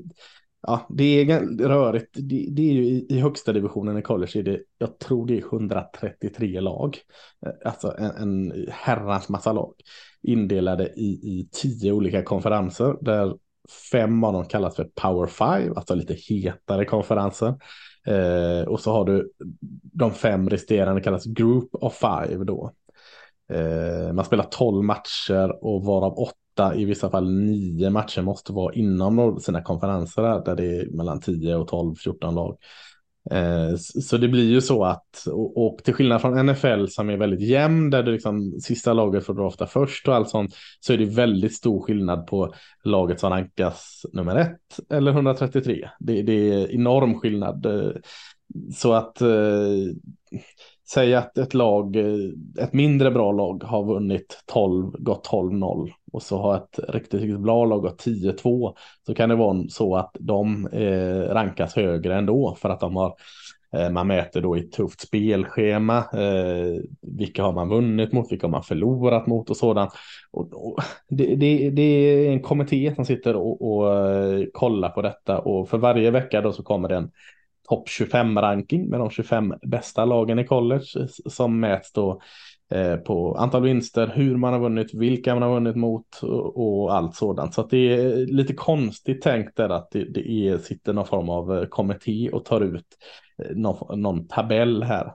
Ja, det är rörigt. Det, det är ju i, i, högsta divisionen i college är det, jag tror det är 133 lag. Eh, alltså en, en herrans massa lag. Indelade i, i tio olika konferenser där fem av dem kallas för Power Five, alltså lite hetare konferenser. Eh, och så har du de fem resterande kallas Group of Five då. Eh, man spelar tolv matcher och varav åtta åtta, i vissa fall nio matcher måste vara inom sina konferenser där, där det är mellan 10 och 12, 14 lag. Eh, så det blir ju så att, och, till skillnad från NFL som är väldigt jämn, där det liksom sista laget får drafta först och allt sånt, så är det väldigt stor skillnad på laget som rankas nummer ett eller 133. Det, det är enorm skillnad. Eh, så att eh, Säg säga att ett lag, eh, ett mindre bra lag har vunnit 12, gått 12-0 och så har ett riktigt, riktigt bra lag gått 10-2 så kan det vara så att de eh, rankas högre ändå för att de har eh, man mäter då i ett tufft spelschema. Eh, vilka har man vunnit mot? Vilka har man förlorat mot och sådant. Och, och det, det, det, är en kommitté som sitter och, och eh, kollar på detta och för varje vecka då så kommer det en topp 25 ranking med de 25 bästa lagen i college som mäts då eh, på antal vinster, hur man har vunnit, vilka man har vunnit mot och, allt sådant. Så att det är lite konstigt tänkt där att det, det är, sitter någon form av eh, kommitté och tar ut eh, någon, någon tabell här.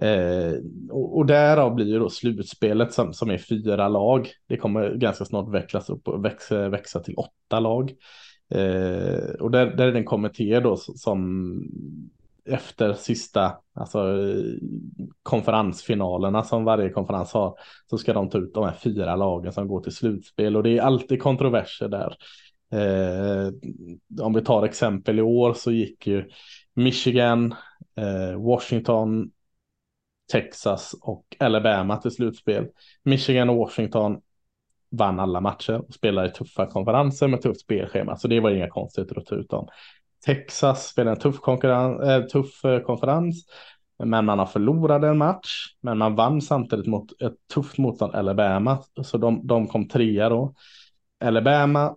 Eh, och, och därav blir ju då slutspelet som, som är fyra lag. Det kommer ganska snart växlas upp och växa, växa till åtta lag. Eh, och där, där är det en kommitté då som efter sista alltså, konferensfinalerna som varje konferens har så ska de ta ut de här fyra lagen som går till slutspel och det är alltid kontroverser där. Eh, om vi tar exempel i år så gick ju Michigan, eh, Washington, Texas och Alabama till slutspel. Michigan och Washington vann alla matcher och spelade i tuffa konferenser med tufft spelschema. Så det var inga konstigheter att ta ut dem. Texas spelade en tuff, äh, tuff eh, konferens. Men man har förlorat en match. Men man vann samtidigt mot ett tufft motstånd Alabama. Så de, de kom trea då. Alabama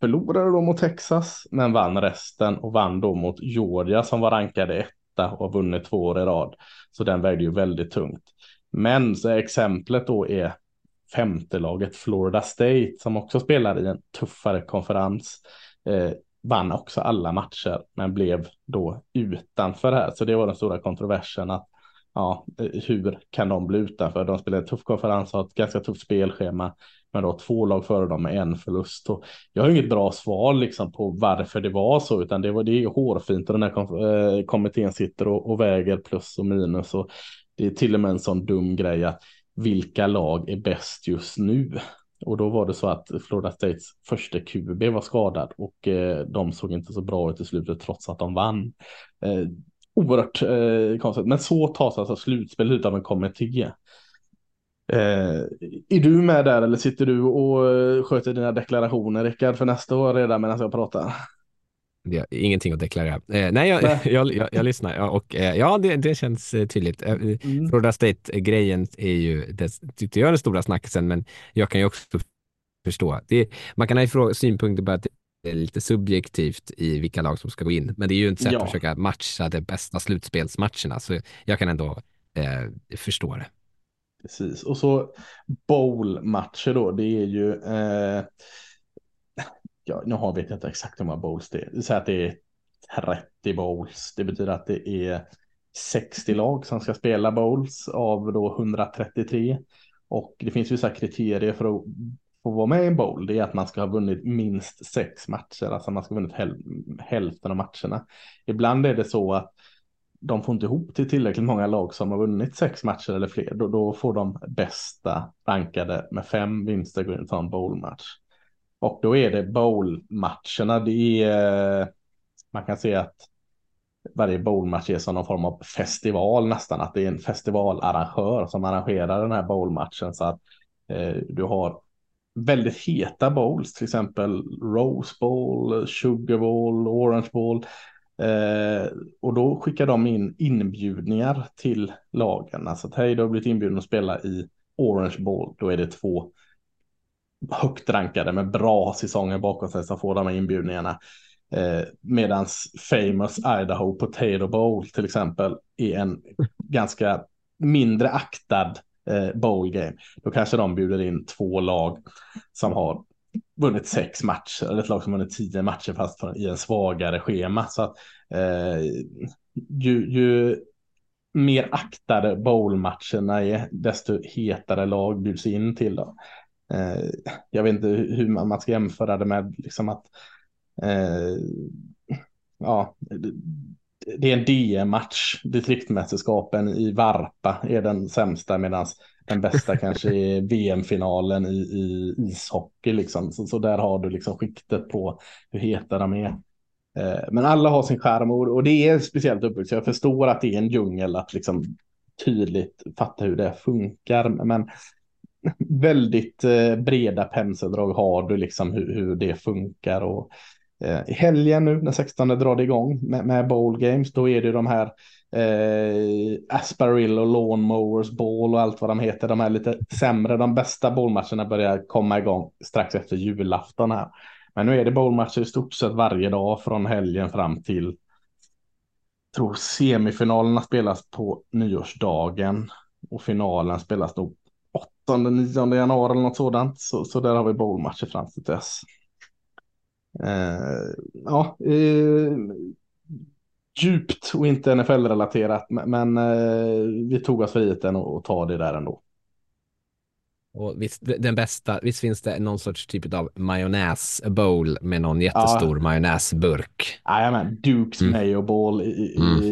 förlorade då mot Texas. Men vann resten och vann då mot Georgia som var rankade etta och har vunnit två år i rad. Så den vägde ju väldigt tungt. Men så exemplet då är femte laget Florida State som också spelar i en tuffare konferens. Eh, vann också alla matcher men blev då utanför här. Så det var den stora kontroversen att ja, eh, hur kan de bli utanför? De spelar en tuff konferens, har ett ganska tufft spelschema, men då två lag före dem med en förlust. Och jag har inget bra svar liksom på varför det var så, utan det var det är hårfint och den här kom, eh, kommittén sitter och, och, väger plus och minus. Och det är till och med en sån dum grej att vilka lag är bäst just nu? Och då var det så att Florida States första QB var skadad och eh, de såg inte så bra ut i slutet trots att de vann. Eh, oerhört eh, konstigt, men så tas alltså slutspel ut av en kommitté. Eh, är du med där eller sitter du och eh, sköter dina deklarationer Rickard för nästa år redan medan jag pratar? Det ingenting att deklarera. Eh, nej, jag. <laughs> Jag, jag, jag, lyssnar ja, och eh, ja, det, det känns eh, tydligt. Eh, mm. Florida State-grejen är ju, det tyckte jag, den stora snackisen, men jag kan ju också förstå. Det, man kan ha synpunkter på att det är lite subjektivt i vilka lag som ska gå in, men det är ju ett sätt ja. att försöka matcha de bästa slutspelsmatcherna, så jag kan ändå eh, förstå det. Precis, och så bowl-matcher då, det är ju eh, ja, nu har vet jag inte exakt hur många bowls det är. Säg att det är 30 bowls. Det betyder att det är 60 lag som ska spela bowls av då 133. Och det finns vissa kriterier för att få vara med i en bowl. Det är att man ska ha vunnit minst sex matcher, alltså man ska ha vunnit häl hälften av matcherna. Ibland är det så att de får inte ihop till tillräckligt många lag som har vunnit sex matcher eller fler. Då, då får de bästa rankade med fem vinster gå in och ta en bowlmatch. Och då är det bowl-matcherna. Det är, eh, man kan se att varje bowlmatch är som någon form av festival nästan. Att det är en festivalarrangör som arrangerar den här bowlmatchen. Så att eh, du har väldigt heta bowls, till exempel Rose Bowl, Sugar Bowl, Orange Bowl. Eh, och då skickar de in inbjudningar till lagen. Alltså att hej, du har blivit inbjuden att spela i Orange Bowl. Då är det två högt rankade med bra säsonger bakom sig som får de här inbjudningarna. Eh, medans Famous Idaho Potato Bowl till exempel är en ganska mindre aktad eh, bowl game. Då kanske de bjuder in två lag som har vunnit sex matcher eller ett lag som vunnit tio matcher fast i en svagare schema. Så att, eh, ju, ju mer aktade bowlmatcherna är, desto hetare lag bjuds in till. Då. Eh, jag vet inte hur man, man ska jämföra det med liksom att eh, ja, det är en DM-match. Distriktmästerskapen i Varpa är den sämsta medan den bästa <laughs> kanske är VM-finalen i, i ishockey. Liksom. Så, så, där har du liksom skiktet på hur heta de är. Eh, men alla har sin skärm och, och det är speciellt uppbyggt. Så jag förstår att det är en djungel att liksom tydligt fatta hur det funkar. Men väldigt eh, breda penseldrag har du liksom hur, hur det funkar. Och, eh, I helgen nu när 16 drar det igång med, med bowl games då är det de här eh, Asparillo, Lawnmowers, Ball och allt vad de heter. De här lite sämre, de bästa bowlmatcherna börjar komma igång strax efter julafton här. Men nu är det bowlmatcher i stort sett varje dag från helgen fram till tror semifinalerna spelas på nyårsdagen och finalen spelas nog den 9 januari eller något sådant. Så, så där har vi bowlmatcher fram till dess. Eh, ja, eh, djupt och inte NFL-relaterat, men eh, vi tog oss friheten att ta det där ändå. Och visst, den bästa, visst finns det någon sorts typ av majonnäs bowl med någon jättestor ja. majonnäsburk? Jajamän, Dukes mm. Mayo Bowl i, mm. i,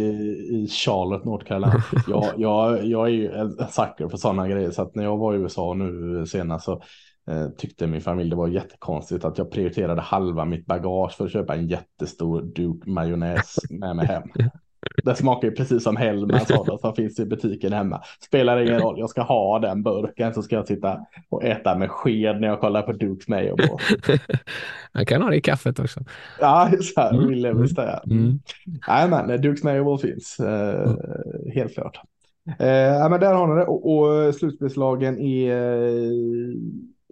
i, Charlotte, North Carolina. <laughs> jag, jag, jag är ju en sucker för sådana grejer, så att när jag var i USA nu senast så eh, tyckte min familj det var jättekonstigt att jag prioriterade halva mitt bagage för att köpa en jättestor Duke majonnäs med mig hem. <laughs> Det smakar ju precis som Hellmans <laughs> som finns i butiken hemma. Spelar ingen roll, jag ska ha den burken så ska jag sitta och äta med sked när jag kollar på Dukes Mayo. Jag <laughs> kan ha det i kaffet också. Ja, så här, mm. vill visst det. Mm. Nej, men Dukes Mayo finns, eh, mm. helt klart. Eh, ja, men där har ni det och, och slutspelslagen är eh,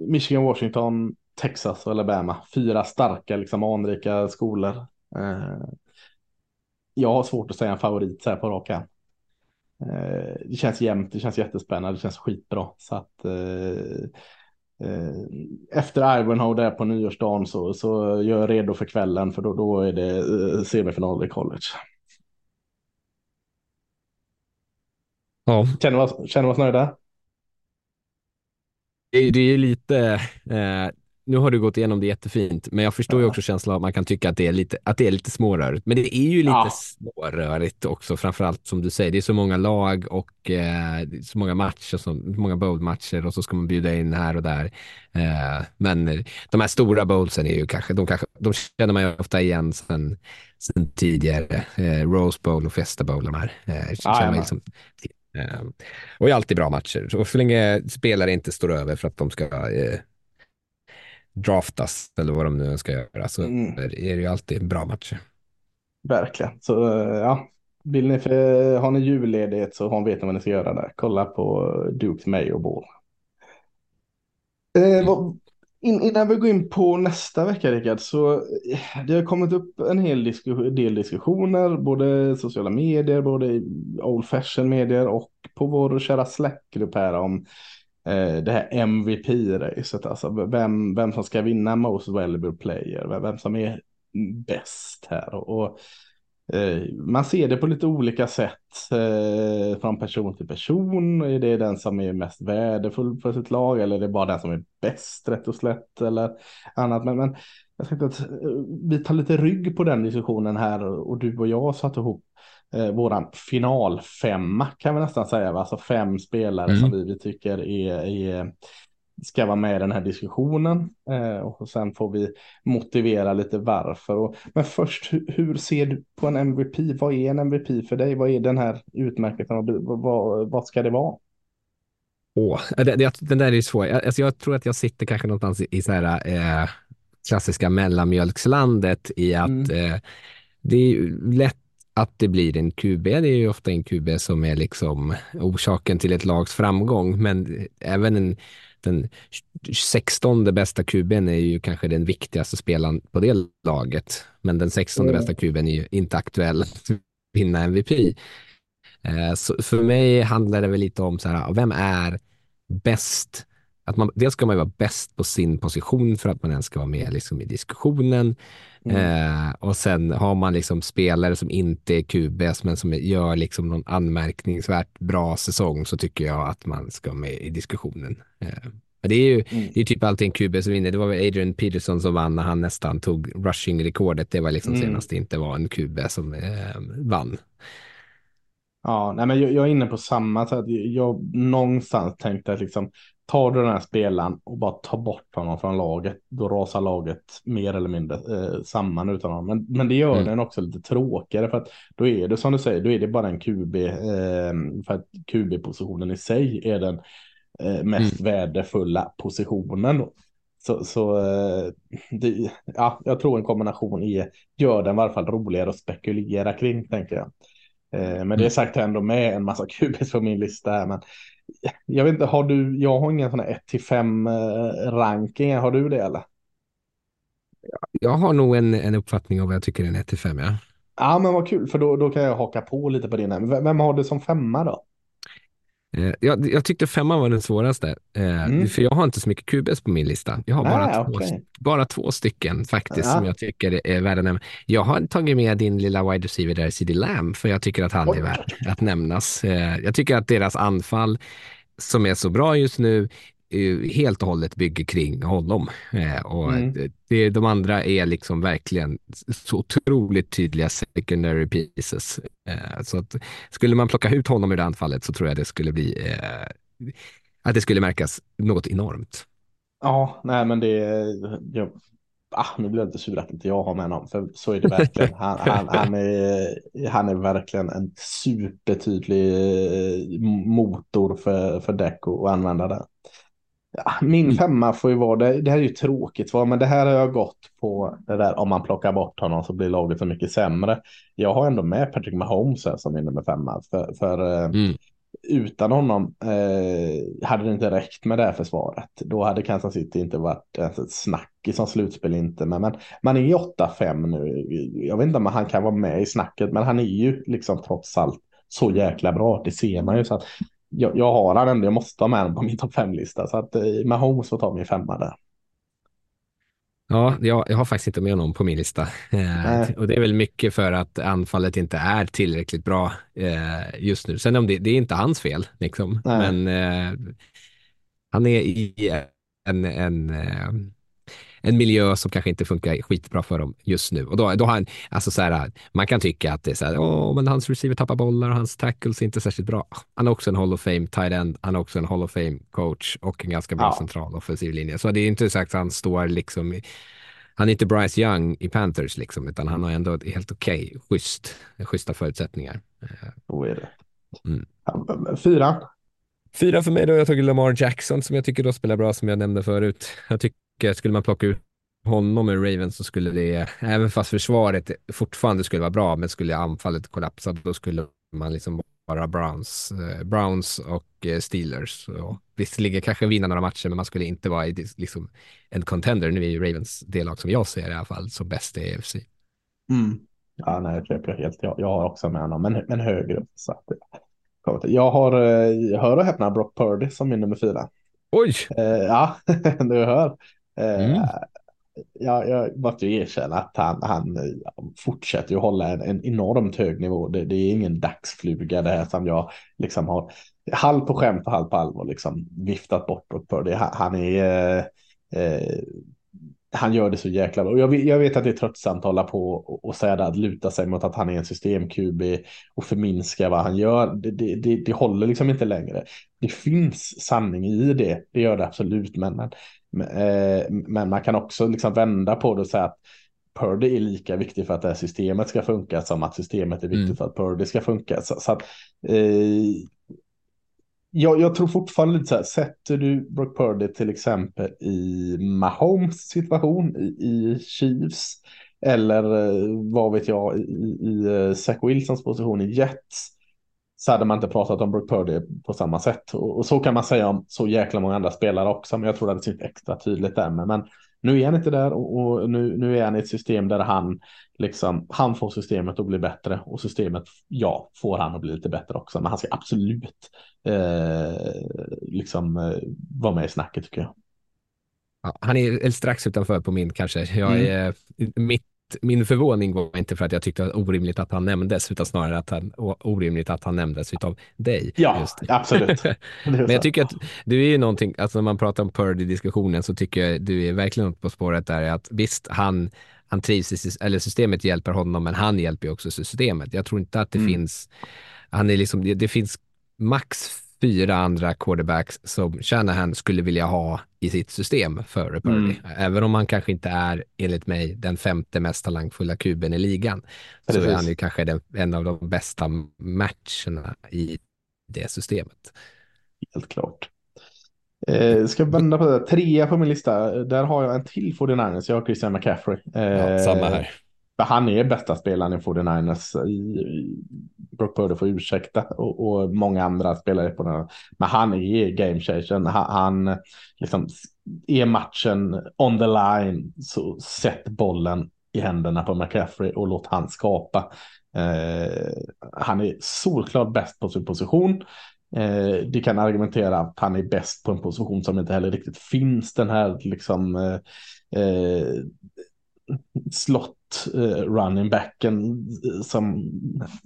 Michigan, Washington, Texas och Alabama. Fyra starka, liksom anrika skolor. Eh, jag har svårt att säga en favorit så här på rak arm. Eh, det känns jämnt, det känns jättespännande, det känns skitbra. Så att eh, eh, efter Ivanhoe där på nyårsdagen så, så gör jag redo för kvällen för då, då är det eh, semifinal i college. Ja, Känner vi oss, nöjda? det, är- det är lite, eh, nu har du gått igenom det jättefint, men jag förstår ju också känslan att man kan tycka att det är lite, att det är lite smårörigt. Men det är ju lite Ja. smårörigt också, framförallt som du säger, det är så många lag och eh, så många matcher, så många bowl-matcher och så ska man bjuda in här och där. Eh, men de här stora bowlsen är ju kanske, de, kanske, de känner man ju ofta igen sen, sen tidigare. Eh, Rose Bowl och Fiesta Bowl, de här. Eh, liksom. Eh, och är alltid bra matcher. Och så länge spelare inte står över för att de ska eh, draftas eller vad de nu ska göra så Mm. är det ju alltid bra matcher. Verkligen. Så eh, ja, vill ni för, har ni julledighet så har- vet ni vad ni ska göra där. Kolla på Dukes Mayo Ball. Eh, vad, in, innan vi går in på nästa vecka Rickard, så eh, det har kommit upp en hel disku, del diskussioner, både sociala medier, både old fashion medier och på vår kära Slack-grupp här om Eh, det här MVP-racet, alltså vem, vem som ska vinna Most Valuable Player, vem, vem som är bäst här. Och, och eh, man ser det på lite olika sätt eh, från person till person. Är det den som är mest värdefull för sitt lag eller är det bara den som är bäst rätt och slätt eller annat. Men, men jag tänkte att vi tar lite rygg på den diskussionen här och du och jag satt ihop eh, våran finalfemma kan vi nästan säga. va? Alltså fem spelare Mm. som vi, vi tycker är, är ska vara med i den här diskussionen eh, och sen får vi motivera lite varför. Och, men först, hur, hur ser du på en MVP? Vad är en MVP för dig? Vad är den här utmärkelsen? Vad, vad, vad ska det vara? Åh, det, det, den där är ju svår. Jag- Alltså jag tror att jag sitter kanske någonstans i, i så här, eh, klassiska mellanmjölkslandet i att Mm. eh, det är ju lätt att det blir en QB. Det är ju ofta en QB som är liksom orsaken till ett lags framgång, men även en, den 16 bästa QBn är ju kanske den viktigaste spelaren på det laget. Men den 16 Mm. bästa QBn är ju inte aktuell att vinna MVP. Eh, Så för mig handlar det väl lite om så här, vem är bäst? Att man, dels ska man vara bäst på sin position för att man ens ska vara med liksom i diskussionen. Eh, och sen har man liksom spelare som inte är QBs men som gör liksom någon anmärkningsvärt bra säsong så tycker jag att man ska vara med i diskussionen. Eh, det är ju Mm. det är typ alltid en QB som vinner. Det var väl Adrian Peterson som vann när han nästan tog rushing-rekordet. Det var liksom Mm. senast det inte var en QB som eh, vann. Ja, nej, men jag, jag är inne på samma sätt. Jag någonstans tänkte att liksom tar du den här spelaren och bara tar bort honom från laget, då rasar laget mer eller mindre eh, samman utan honom. Men, men det gör Mm. den också lite tråkigare för att då är det som du säger, då är det bara en QB eh, för att QB-positionen i sig är den eh, mest värdefulla positionen. då. Så, så eh, det, ja, jag tror en kombination är, gör den i alla fall roligare att spekulera kring, tänker jag. Eh, Men det är sagt ändå med en massa <laughs> QBs på min lista här. Men jag vet inte, har du, jag har ingen sån här 1 till 5 ranking. Har du det eller? Jag har nog en, en uppfattning om vad jag tycker är en 1-5, ja. Ja, men vad kul, för då, då kan jag haka på lite på din. Vem, vem har du som femma då? Eh, Jag, jag tyckte femman var den svåraste, eh, Mm. för jag har inte så mycket QBs på min lista. Jag har bara, två, okej. bara två stycken faktiskt Ja. som jag tycker är värda att nämna. Jag har tagit med din lilla wide receiver där, CD Lamb, för jag tycker att han Oj. är värd att nämnas. Eh, Jag tycker att deras anfall, som är så bra just nu, helt och hållet bygger kring honom. Eh, Och Mm. det- de andra är liksom verkligen så otroligt tydliga secondary pieces. Eh, Så att skulle man plocka ut honom ur det anfallet så tror jag det skulle bli eh, att det skulle märkas något enormt. Ja, nej men det jag, ah, nu blir jag lite sur att inte jag har med honom, för så är det verkligen. <laughs> Han, han, han, är, han är verkligen en supertydlig eh, motor för, för däck att använda där. Ja, min Mm. femma får ju vara, det, det här är ju tråkigt svar, men det här har jag gått på det där om man plockar bort honom så blir laget så mycket sämre. Jag har ändå med Patrick Mahomes här som min nummer femma, för, för eh, Mm. utan honom eh, hade det inte räckt med det här försvaret. Då hade Kansas City inte varit ens ett snack i som slutspel inte. Men, men man är ju 8-5 nu. Jag vet inte om han kan vara med i snacket, men han är ju liksom trots allt så jäkla bra. Det ser man ju. Så att jag, jag har han ändå, jag måste ha med honom på min topp 5-lista. Så att eh, Mahomes får ta min femma där. Ja, jag, jag har faktiskt inte med honom på min lista. Eh, och det är väl mycket för att anfallet inte är tillräckligt bra eh, just nu. Sen om det, det är inte hans fel, liksom. men eh, han är i en, en eh, en miljö som kanske inte funkar skitbra för dem just nu. Och då, då har han, alltså så här, man kan tycka att det är så här, åh, men hans receiver tappar bollar och hans tackles är inte särskilt bra. Han är också en Hall of Fame tight end, han är också en Hall of Fame coach och en ganska bra ja. central offensiv linje. Så det är inte sagt att han står liksom han är inte Bryce Young i Panthers liksom, utan han har ändå helt okej, okay, schysst, schyssta förutsättningar. Så är det. Mm. Fyra? Fyra för mig då, jag tagit Lamar Jackson som jag tycker då spelar bra som jag nämnde förut. Jag tycker skulle man plocka ut honom med Ravens så skulle det, även fast försvaret fortfarande skulle vara bra, men skulle anfallet kollapsa, då skulle man liksom vara Browns, eh, Browns och eh, Steelers. Och visserligen kanske vinna några matcher, men man skulle inte vara i liksom, en contender. Nu är ju Ravens det lag som jag ser i alla fall som bäst i AFC. Mm. Ja, nej, det köper jag helt. Jag, jag har också med honom, men, men högre upp. Så att, jag har, eh, hör och häpna, Brock Purdy som min nummer fyra. Oj! Eh, ja, <laughs> du hör. Mm. Eh. Jag, jag måste ju erkänna att han, han eh, fortsätter att hålla en, en enormt hög nivå. Det, det, är ingen dagsfluga det här som jag liksom har halv på skämt och halv på allvar liksom viftat bort för det. Han, han är eh, eh, han gör det så jäkla bra. Och jag, jag vet att det är tröttsamt att hålla på och, och säga det, att luta sig mot att han är en system-QB och förminska vad han gör. Det, det, det, det, håller liksom inte längre. Det finns sanning i det, det gör det absolut, men, men men man kan också liksom vända på det och säga att Purdy är lika viktig för att det här systemet ska funka som att systemet är viktigt mm. för att Purdy ska funka. Så, så att, eh, jag, jag, tror fortfarande lite så här, sätter du Brock Purdy till exempel i Mahomes situation i, i Chiefs eller eh, vad vet jag i, i Zach Wilsons position i Jets så hade man inte pratat om Brook Purdy på samma sätt. Och, och, så kan man säga om så jäkla många andra spelare också, men jag tror att det sitter extra tydligt där. Men, men nu är han inte där och, och, nu, nu är han i ett system där han liksom, han får systemet att bli bättre och systemet, ja, får han att bli lite bättre också. Men han ska absolut eh, liksom eh, vara med i snacket tycker jag. Ja, han är strax utanför på min kanske. Jag mm. är, mm. mitt min förvåning var inte för att jag tyckte det var orimligt att han nämndes, utan snarare att han, orimligt att han nämndes av dig. Ja, absolut. <laughs> Men jag tycker att du är ju någonting, alltså när man pratar om Purdy-diskussionen så tycker jag du är verkligen på spåret där att visst, han, han trivs, i, eller systemet hjälper honom, men han hjälper ju också systemet. Jag tror inte att det mm. finns, han är liksom, det, det finns max fyra andra quarterbacks som Shanahan skulle vilja ha i sitt system före Purdy. Mm. Även om han kanske inte är, enligt mig, den femte mest talangfulla kuben i ligan, Precis. så är han ju kanske den, en av de bästa matcherna i det systemet. Helt klart. Eh, ska vända på det. Trea på min lista. Där har jag en till 49ers. Jag har Christian McCaffrey. Eh, ja, samma här. Han är bästa spelaren i 49ers. Brock Purdy får ursäkta och, och, många andra spelare på den. Men han är game changer. Han, han liksom är matchen on the line så sätt bollen i händerna på McCaffrey och låt han skapa. Eh, han är solklart bäst på sin position. Eh, det kan argumentera att han är bäst på en position som inte heller riktigt finns. Den här liksom eh, eh slott eh, running backen eh, som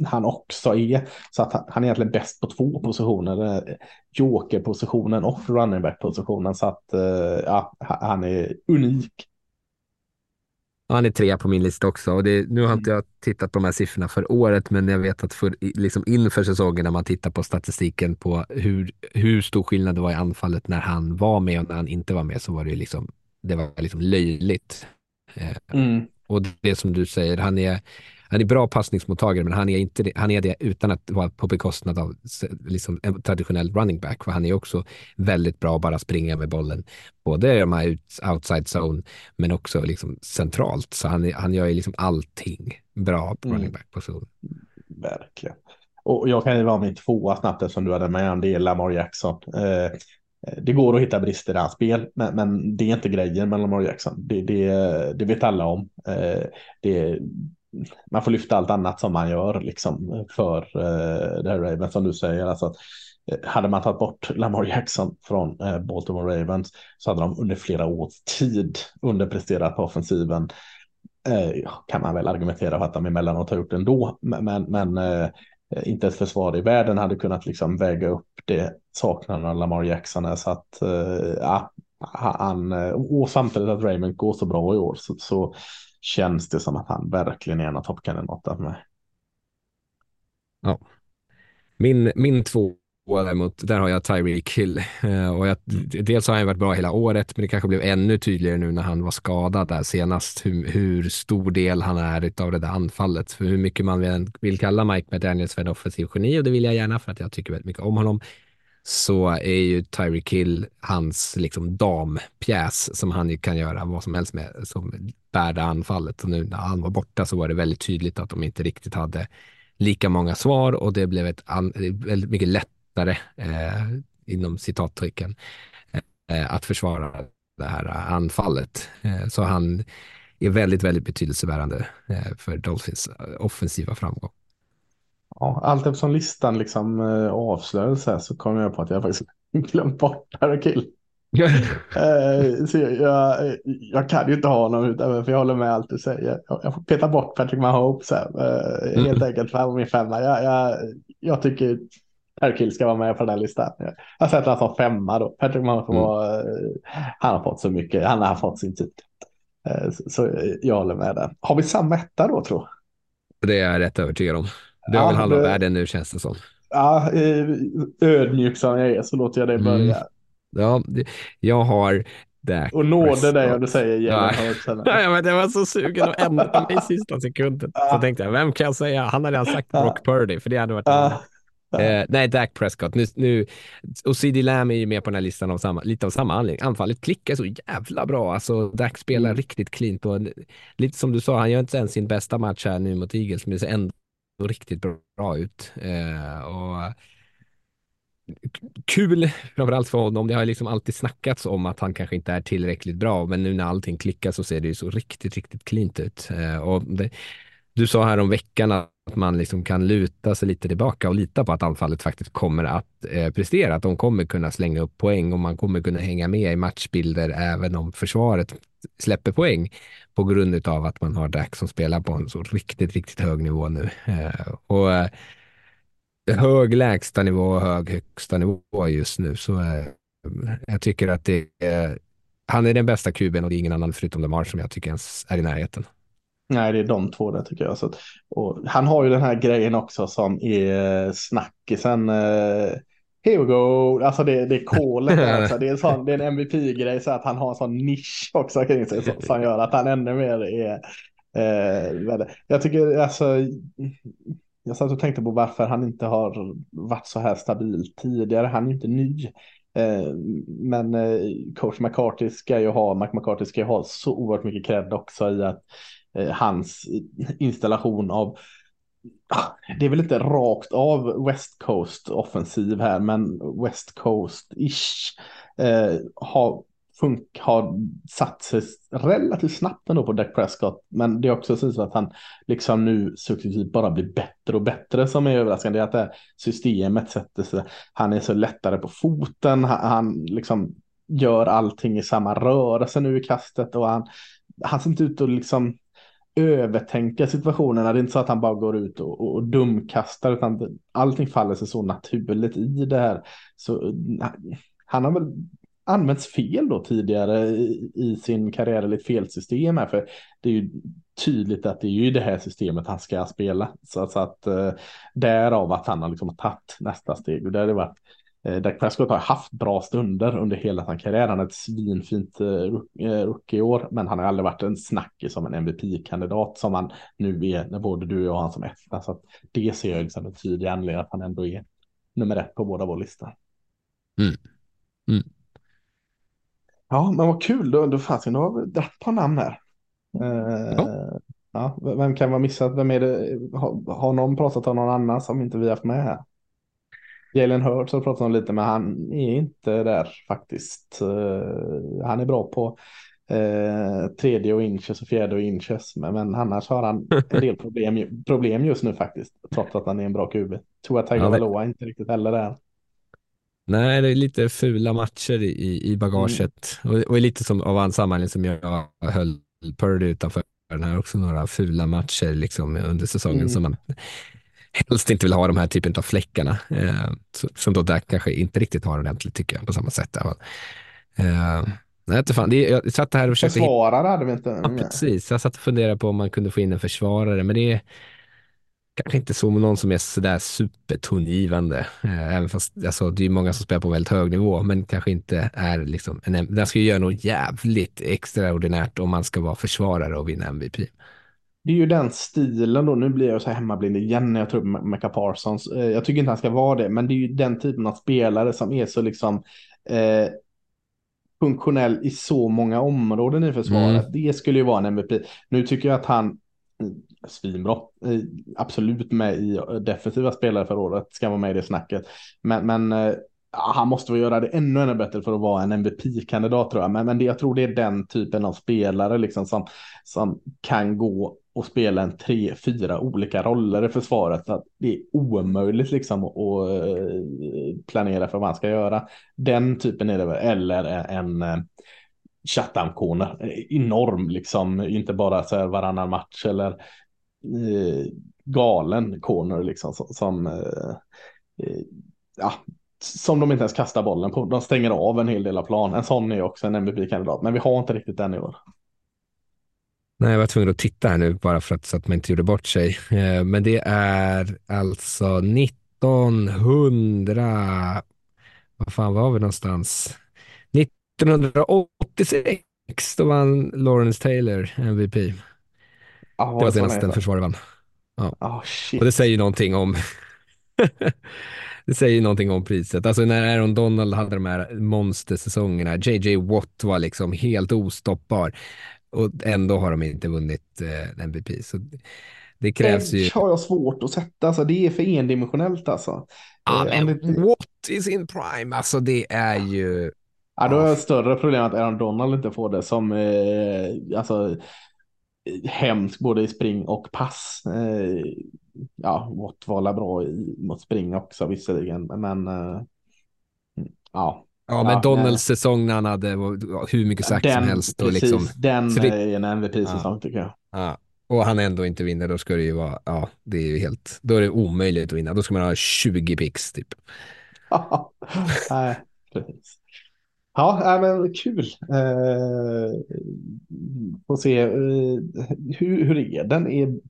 han också är. Så att han, är egentligen bäst på två positioner. Eh, joker-positionen och running back-positionen. Så att eh, ja, han är unik. Han är tre på min lista också. Och det, nu har inte jag tittat på de här siffrorna för året, men jag vet att för, liksom inför säsongen när man tittar på statistiken på hur, hur stor skillnad det var i anfallet när han var med och när han inte var med så var det liksom, det var liksom löjligt mm. Och det som du säger, han är, han är bra passningsmottagare, men han är, inte det, han är det utan att vara på bekostnad av liksom, en traditionell running back. För han är också väldigt bra att bara springa med bollen. Både de här outside zone, men också liksom centralt. Så han, han gör ju liksom allting bra på mm. running back-position. Verkligen. Och jag kan ju vara min tvåa snabbt eftersom du hade med en del Lamar Jackson. Eh, Eh, det går att hitta brister i hans spel, men, men, det är inte grejen med Lamar Jackson. Det, det, det vet alla om. Eh, det, man får lyfta allt annat som man gör liksom, för eh, det här Raven, som du säger. Alltså, hade man tagit bort Lamar Jackson från Baltimore Ravens så hade de under flera års tid underpresterat på offensiven. Eh, kan man väl argumentera för att de emellanåt har gjort ändå, men, men, men eh, Eh, inte ett försvar i världen hade kunnat liksom väga upp det saknaden av Lamar Jackson är. Så att eh, ja, han, eh, och samtidigt att Raymond går så bra i år så, så känns det som att han verkligen är en av toppkandidaterna för mig. Ja. Min, min två däremot, där har jag Tyreek Hill. Uh, och jag, dels har han varit bra hela året, men det kanske blev ännu tydligare nu när han var skadad där senast, hur, hur stor del han är av det där anfallet. För hur mycket man vill, kalla Mike McDaniels för en offensiv geni, och det vill jag gärna för att jag tycker väldigt mycket om honom, så är ju Tyreek Hill hans liksom dampjäs som han kan göra vad som helst med, som bär det anfallet. Och nu när han var borta så var det väldigt tydligt att de inte riktigt hade lika många svar och det blev ett väldigt mycket lättare, eh, inom citattecken, eh, att försvara det här anfallet. Eh, så han är väldigt, väldigt betydelsebärande för Dolphins offensiva framgång. Ja, allt eftersom listan liksom avslöjades här så kom jag på att jag faktiskt <laughs> glömt bort Harakill. <laughs> eh, så jag, jag, kan ju inte ha honom utan för jag håller med allt du säger. Jag, får peta bort Patrick Mahomes här, eh, mm. helt enkelt för min femma. Jag, jag, jag tycker Harakill ska vara med på den här listan. Jag har sett honom som femma då. Patrick Mahomes mm. var, mm. han har fått så mycket, han har fått sin tid. Eh, så, jag håller med där. Har vi samma etta då tror Det är jag rätt övertygad om. Du har ja, väl halva det... världen nu känns det som. Ja, ödmjuk som jag är så låter jag dig börja. Mm. Ja, jag har Dak Och nådde dig om du säger ja. ja, <laughs> men det var så sugen att ändra mig i sista sekunden. Så tänkte jag, vem kan jag säga? Han hade redan sagt Brock Purdy, för det hade varit. Eh, nej, Dak Prescott. Nu, nu, och CD Lamb är ju med på den här listan av samma, lite av samma anledning. Anfallet klickar så jävla bra. Alltså, Dak spelar mm. riktigt cleant och lite som du sa, han gör inte ens sin bästa match här nu mot Eagles, men det ser ändå riktigt bra ut. Eh, och kul framförallt för honom. Det har liksom alltid snackats om att han kanske inte är tillräckligt bra, men nu när allting klickar så ser det ju så riktigt, riktigt cleant ut. Eh, och det, du sa här om veckan att man liksom kan luta sig lite tillbaka och lita på att anfallet faktiskt kommer att eh, prestera, att de kommer kunna slänga upp poäng och man kommer kunna hänga med i matchbilder även om försvaret släpper poäng på grund av att man har Dac som spelar på en så riktigt, riktigt hög nivå nu. Eh, och eh, hög lägsta nivå och hög högsta nivå just nu. Så eh, jag tycker att det är, han är den bästa kuben och det är ingen annan förutom DeMar som jag tycker ens är i närheten. Nej, det är de två där tycker jag. Så att, och han har ju den här grejen också som är snackisen. Eh, here we go. Alltså det, det är kolet. alltså. <laughs> det, är en sån, det är en MVP-grej så att han har en sån nisch också kring sig som, som gör att han ännu mer är eh, jag tycker alltså jag satt och tänkte på varför han inte har varit så här stabil tidigare. Han är inte ny. Eh, men eh, coach McCarthy ska ju ha, Mike McCarthy ska ju ha så oerhört mycket cred också i att eh, Eh, hans installation av ah, det är väl inte rakt av West Coast offensiv här, men West Coast-ish eh, har funk har satt sig relativt snabbt ändå på Dak Prescott. Men det är också så att han liksom nu successivt bara blir bättre och bättre som är överraskande. Det är att det här systemet sätter sig. Han är så lättare på foten. Han, han liksom gör allting i samma rörelse nu i kastet och han, han ser inte ut att liksom övertänka situationerna. Det är inte så att han bara går ut och, och, och dumkastar utan allting faller sig så naturligt i det här. Så eh, han har väl använts fel då tidigare i, i sin karriär eller ett felsystem här. För det är ju tydligt att det är ju det här systemet han ska spela. Så, så att eh, därav att han har liksom tagit nästa steg. Och det hade varit Dak Prescott har haft bra stunder under hela sin karriär. Han har ett svinfint uh, rookie-år, men han har aldrig varit en snackis som en MVP-kandidat som han nu är när både du och han som etta. Så det ser jag liksom en tydlig anledning att han ändå är nummer ett på båda vår lista. Mm. Mm. Ja, men vad kul. Då, då fanns det några par namn här. Uh, ja. ja. Vem kan vara missat? Vem är det? Har, har någon pratat om någon annan som inte vi haft med här? Jalen Hurts har pratat om lite, men han är inte där faktiskt. Uh, han är bra på uh, tredje och inches och fjärde och inches, men, men annars har han en del problem, problem just nu faktiskt, trots att han är en bra QB. Tror att Tiger ja, inte riktigt heller är. Nej, det är lite fula matcher i, i bagaget. Mm. Och, och lite som av samma anledning som jag höll Purdy utanför den här också några fula matcher liksom under säsongen mm. som man helst inte vill ha de här typen av fläckarna. Eh, som då där kanske inte riktigt har ordentligt tycker jag på samma sätt. Eh, nej, inte fan. Det, jag satt här och försökte... Försvarare hade vi inte. Ja, precis. Jag satt och funderade på om man kunde få in en försvarare, men det är kanske inte så någon som är sådär supertongivande. Eh, även fast alltså, det är många som spelar på väldigt hög nivå, men kanske inte är liksom en, den ska ju göra något jävligt extraordinärt om man ska vara försvarare och vinna MVP. Det är ju den stilen då, nu blir jag så här hemmablind igen när jag tror på Mecca Parsons. Eh, jag tycker inte han ska vara det, men det är ju den typen av spelare som är så liksom eh, funktionell i så många områden i försvaret. Mm. Det skulle ju vara en MVP. Nu tycker jag att han svinbra. Absolut med i defensiva spelare för året, ska vara med i det snacket. Men, men han måste väl göra det ännu, ännu bättre för att vara en MVP-kandidat tror jag. Men, men det, jag tror det är den typen av spelare liksom som, som kan gå och spela en tre, fyra olika roller i försvaret. Att det är omöjligt liksom att, eh, planera för vad man ska göra. Den typen är det väl, eller en, eh, en corner, eh, Enorm liksom, inte bara så här varannan match eller eh, galen corner liksom som, som eh, eh, ja, som de inte ens kastar bollen på. De stänger av en hel del av plan. En sån är också en MVP-kandidat, men vi har inte riktigt den i år. Nej, jag var tvungen att titta här nu bara för att, så att man inte gjorde bort sig. Eh, men det är alltså 1900, vad fan var vi någonstans? 1986 då vann Lawrence Taylor MVP. Oh, det var senast den försvaret vann. Ja. Oh, och det säger någonting om <laughs> det säger någonting om priset. Alltså när Aaron Donald hade de här monstersäsongerna, JJ Watt var liksom helt ostoppbar och ändå har de inte vunnit eh, MVP. Så det krävs Edge ju. har jag svårt att sätta, alltså det är för endimensionellt alltså. Ja, eh, men Watt is in prime, alltså det är ju Ja, då har jag större problem att Aaron Donald inte får det som eh, alltså, hemskt både i spring och pass. Eh, ja, Watt var bra i, mot spring också visserligen, men eh, ja. Ja, men ja, Donalds säsong när han hade hur mycket sagt som helst. Och precis, liksom, den är en MVP-säsong ja, tycker jag. Ja. Och han ändå inte vinner, då ska det ju vara, ja, det är ju helt, då är det omöjligt att vinna. Då ska man ha 20 pix typ. <laughs> Nej, precis. Ja, men kul. Eh, får se eh, hur, hur är den? Är,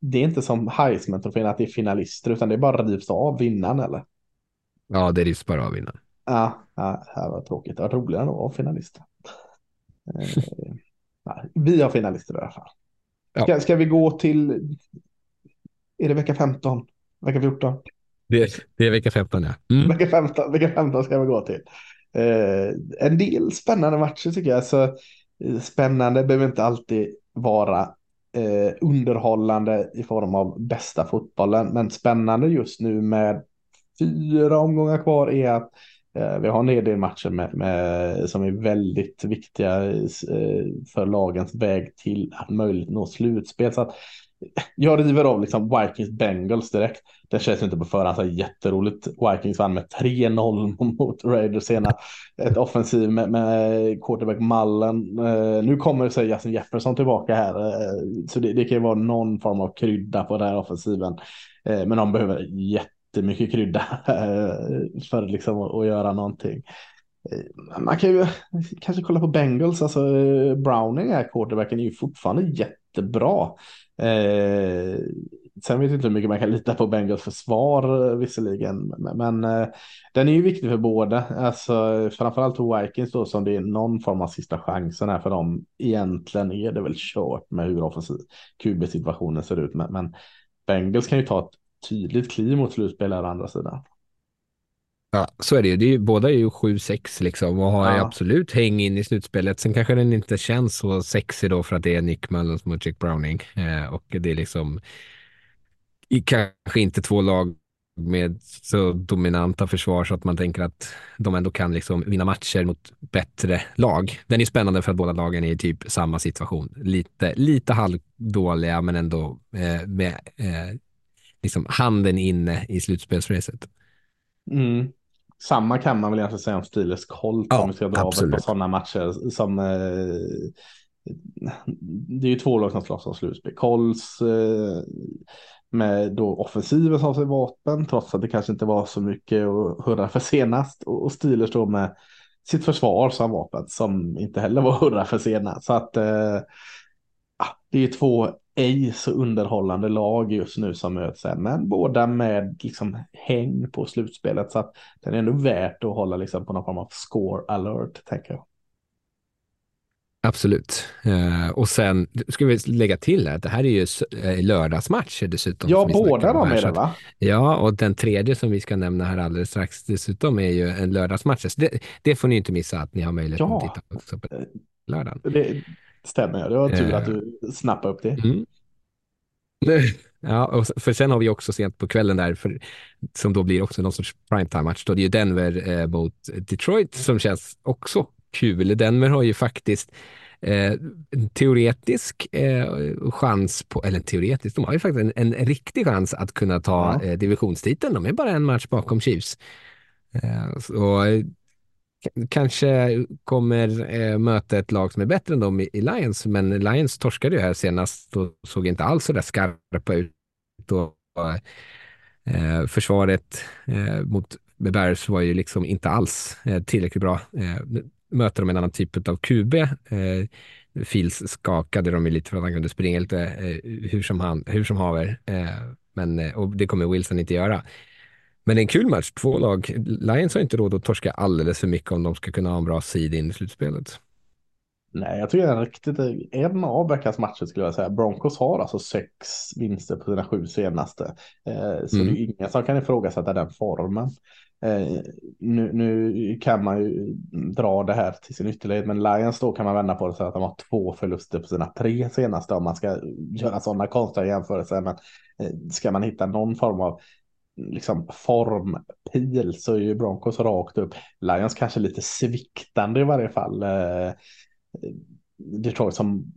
det är inte som Heisman-trofén att det är finalister utan det är bara rivs av vinnaren eller? Ja, det rivs bara av vinnaren. Ja, ja, det var tråkigt. Det var roligare att vara finalister. Eh, ja, vi har finalister i alla fall. Ja. Ska, ska vi gå till, är det vecka 15? Vecka 14? Det, det är vecka 15 ja. Mm. Vecka 15, vecka 15 ska vi gå till. Eh, en del spännande matcher tycker jag. Så, eh, spännande behöver inte alltid vara eh, underhållande i form av bästa fotbollen. Men spännande just nu med fyra omgångar kvar är att Eh, vi har en hel del matcher med, med, som är väldigt viktiga eh, för lagens väg till att möjligt nå slutspel. Så att eh, jag river av liksom Vikings Bengals direkt. Det känns inte på förhand så jätteroligt. Vikings vann med 3-0 <laughs> mot Raiders sena. Ett offensiv med, med quarterback Mallen. Nu kommer sig Justin Jefferson tillbaka här. Så det, det, kan ju vara någon form av krydda på den här offensiven. Men de behöver jätte jättemycket krydda <laughs> för liksom att, göra någonting. Eh, man kan ju kanske kolla på Bengals, alltså eh, Browning är quarterbacken är ju fortfarande jättebra. Eh, sen vet jag inte hur mycket man kan lita på Bengals försvar eh, visserligen, men, men eh, den är ju viktig för båda. Alltså framförallt för Vikings då som det är någon form av sista chansen här för dem. Egentligen är det väl kört med hur offensiv QB-situationen ser ut, men, men Bengals kan ju ta ett tydligt kliv mot slutspel här andra sidan. Ja, så är det ju. Det är, båda är ju 7-6 liksom och har ja. absolut häng in i slutspelet. Sen kanske den inte känns så sexig då för att det är Nick Mullins mot Jack Browning. Eh, och det är liksom kanske inte två lag med så dominanta försvar så att man tänker att de ändå kan liksom vinna matcher mot bättre lag. Den är spännande för att båda lagen är i typ samma situation. Lite, lite halvdåliga men ändå eh, med eh, liksom handen inne i slutspelsracet. Mm samma kan man väl egentligen säga om Steelers Colts Ja, om vi ska dra absolut. par sådana matcher som eh, det är ju två lag som slåss om slutspel. Colts eh, med då offensiven som sig vapen trots att det kanske inte var så mycket att hurra för senast och, Steelers då med sitt försvar som vapen som inte heller var hurra för senast. Så att eh, det är två ej så underhållande lag just nu som möts här, men båda med liksom häng på slutspelet så att den är ändå värt att hålla liksom på någon form av score alert tänker jag. Absolut. Eh, och sen ska vi lägga till att det här är ju eh, lördagsmatcher dessutom. Ja, båda de här, är det va? Ja, och den tredje som vi ska nämna här alldeles strax dessutom är ju en lördagsmatch. Det, det får ni inte missa att ni har möjlighet Ja. att titta på lördagen. Det stämmer, det var tur Eh. att du snappade upp det. Mm. <laughs> Ja, och för sen har vi också sent på kvällen där, för, som då blir också någon sorts primetime-match. Då det är ju Denver eh, mot Detroit som känns också kul. Denver har ju faktiskt eh, en teoretisk eh, chans på, eller teoretisk, de har ju faktiskt en, en riktig chans att kunna ta Ja. eh, divisionstiteln. De är bara en match bakom Chiefs. Eh, så eh, kanske kommer eh, möta ett lag som är bättre än dem i, i Lions, men Lions torskade ju här senast och såg inte alls så där skarpa ut. Och, eh, försvaret eh, mot Bears var ju liksom inte alls eh, tillräckligt bra. Eh, nu möter de en annan typ av QB. Eh, Fields skakade de ju lite för att han kunde springa lite eh, hur, som han, hur som haver. Eh, men, eh, och det kommer Wilson inte göra. Men det är en kul match. Två lag. Lions har inte råd att torska alldeles för mycket om de ska kunna ha en bra seed in i slutspelet. Nej, jag tycker det är riktigt en av veckans matcher skulle jag säga. Broncos har alltså sex vinster på sina sju senaste. Eh, så Mm. det är ingen som kan ifrågasätta den formen. Eh, nu, nu kan man ju dra det här till sin ytterlighet, men Lions då kan man vända på det säga att de har två förluster på sina tre senaste om man ska göra sådana konstiga jämförelser. Men eh, ska man hitta någon form av liksom formpil så är ju Broncos rakt upp. Lions kanske lite sviktande i varje fall. Eh, Detroit som